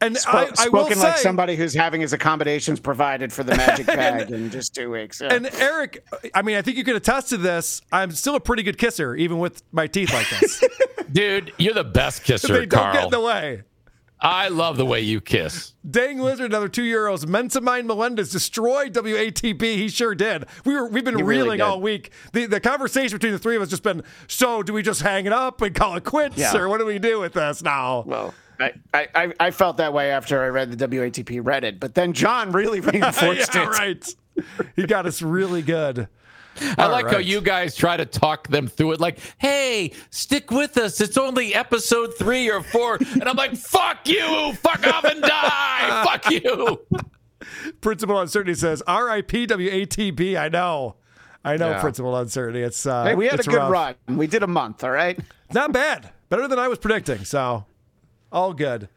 And Spo- I, I will spoken like say- somebody who's having his accommodations provided for the magic bag in just two weeks. Yeah. And Eric, I mean, I think you can attest to this. I'm still a pretty good kisser, even with my teeth like this. Dude, you're the best kisser, they don't Karl. get in the way. I love the way you kiss. Dang Lizard, another two euros. Mensamine Melendez destroyed WATP. He sure did. We were we've been He reeling did. all week. The the conversation between the three of us just been. So do we just hang it up and call it quits, Yeah. or what do we do with this now? Well, I, I, I- I felt that way after I read the WATP Reddit, but then John really reinforced yeah, it. right. He got us really good. I All like how you guys try to talk them through it like, hey, stick with us. It's only episode three or four. And I'm like, fuck you. Fuck off and die. fuck you. Principal Uncertainty says, R.I.P. WATP. I know. I know, Yeah. Principal Uncertainty. It's uh, Hey, we had a good rough. run. We did a month, all right? Not bad. Better than I was predicting. So, all good.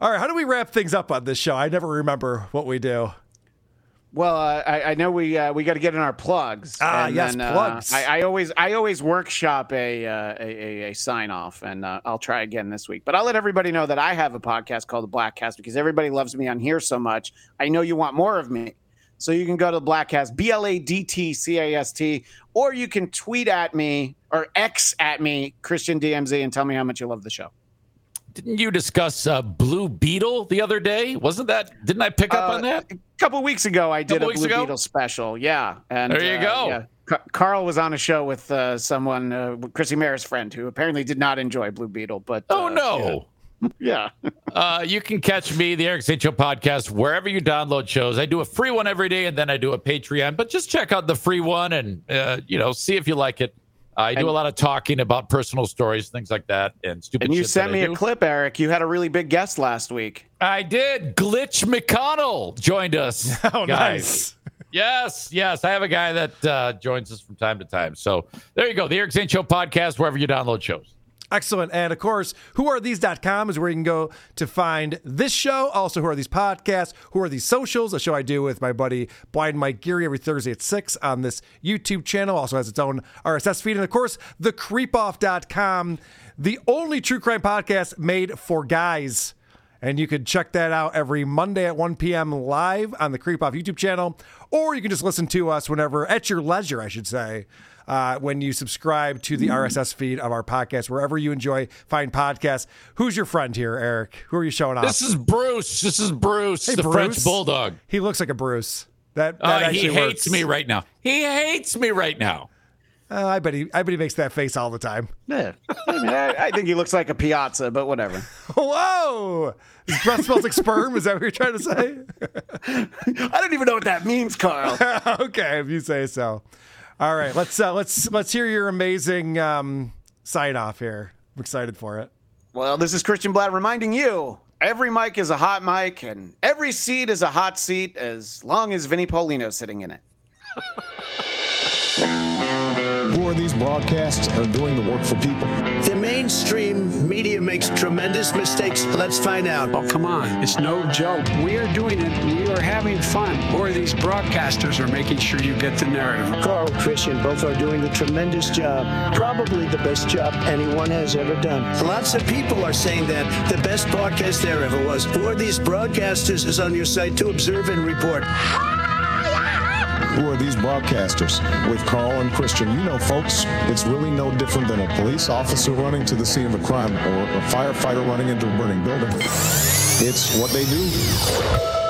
All right. How do we wrap things up on this show? I never remember what we do. Well, uh, I, I know we uh, we got to get in our plugs. Ah, and yes, then, uh, plugs. I, I always I always workshop a uh, a, a, a sign off, and uh, I'll try again this week. But I'll let everybody know that I have a podcast called the Bladtcast because everybody loves me on here so much. I know you want more of me, so you can go to the Bladtcast B L A D T C A S T, or you can tweet at me or X at me Christian DMZ and tell me how much you love the show. Didn't you discuss uh, Blue Beetle the other day? Wasn't that? Didn't I pick up Uh, on that? A couple weeks ago, I did Couple a Blue ago? Beetle special. Yeah, and There you uh, go. yeah. Karl was on a show with uh, someone, uh, Chrissie Mayr's friend, who apparently did not enjoy Blue Beetle. But Oh uh, no. yeah, Uh, you can catch me, the Eric Zane Show podcast, wherever you download shows. I do a free one every day, and then I do a Patreon. But just check out the free one, and uh, you know, see if you like it. I do a lot of talking about personal stories, things like that, and stupid. and you shit sent me a clip, Eric. You had a really big guest last week. I did. Glitch McConnell joined us. Oh, guys. nice. Yes, yes. I have a guy that uh, joins us from time to time. So there you go. The Eric Zane Show podcast, wherever you download shows. Excellent. And of course, whoarethese.com is where you can go to find this show. Also, Who Are These Podcasts? Who Are These Socials? A show I do with my buddy Blind Mike Geary every Thursday at 6 on this YouTube channel. Also has its own RSS feed. And of course, the thecreepoff.com, the only true crime podcast made for guys. And you can check that out every Monday at 1 p.m. live on the Creep Off YouTube channel, or you can just listen to us whenever, at your leisure, I should say, uh, when you subscribe to the RSS feed of our podcast, wherever you enjoy fine podcasts. Who's your friend here, Eric? Who are you showing off? This is Bruce. This is Bruce, Hey, the French Bulldog. He looks like a Bruce. That, that Uh, actually he hates works. me right now. He hates me right now. Uh, I bet he. I bet he makes that face all the time. Yeah, I, mean, I, I think he looks like a piazza, but whatever. Whoa! His breath smells like sperm. Is that what you're trying to say? I don't even know what that means, Karl. okay, if you say so. All right, let's uh, let's let's hear your amazing um, sign off here. I'm excited for it. Well, this is Christian Bladt reminding you every mic is a hot mic and every seat is a hot seat as long as Vinny Paulino's sitting in it. Who are these broadcasts are doing the work for people? The mainstream media makes tremendous mistakes. Let's find out. Oh, come on. It's no joke. We are doing it. We are having fun. Or these broadcasters are making sure you get the narrative. Karl, Christian, both are doing a tremendous job. Probably the best job anyone has ever done. Lots of people are saying that the best podcast there ever was. Who are these broadcasters is on your site to observe and report. Who are these broadcasters? With Karl and Christian, you know, folks, it's really no different than a police officer running to the scene of a crime or a firefighter running into a burning building. It's what they do.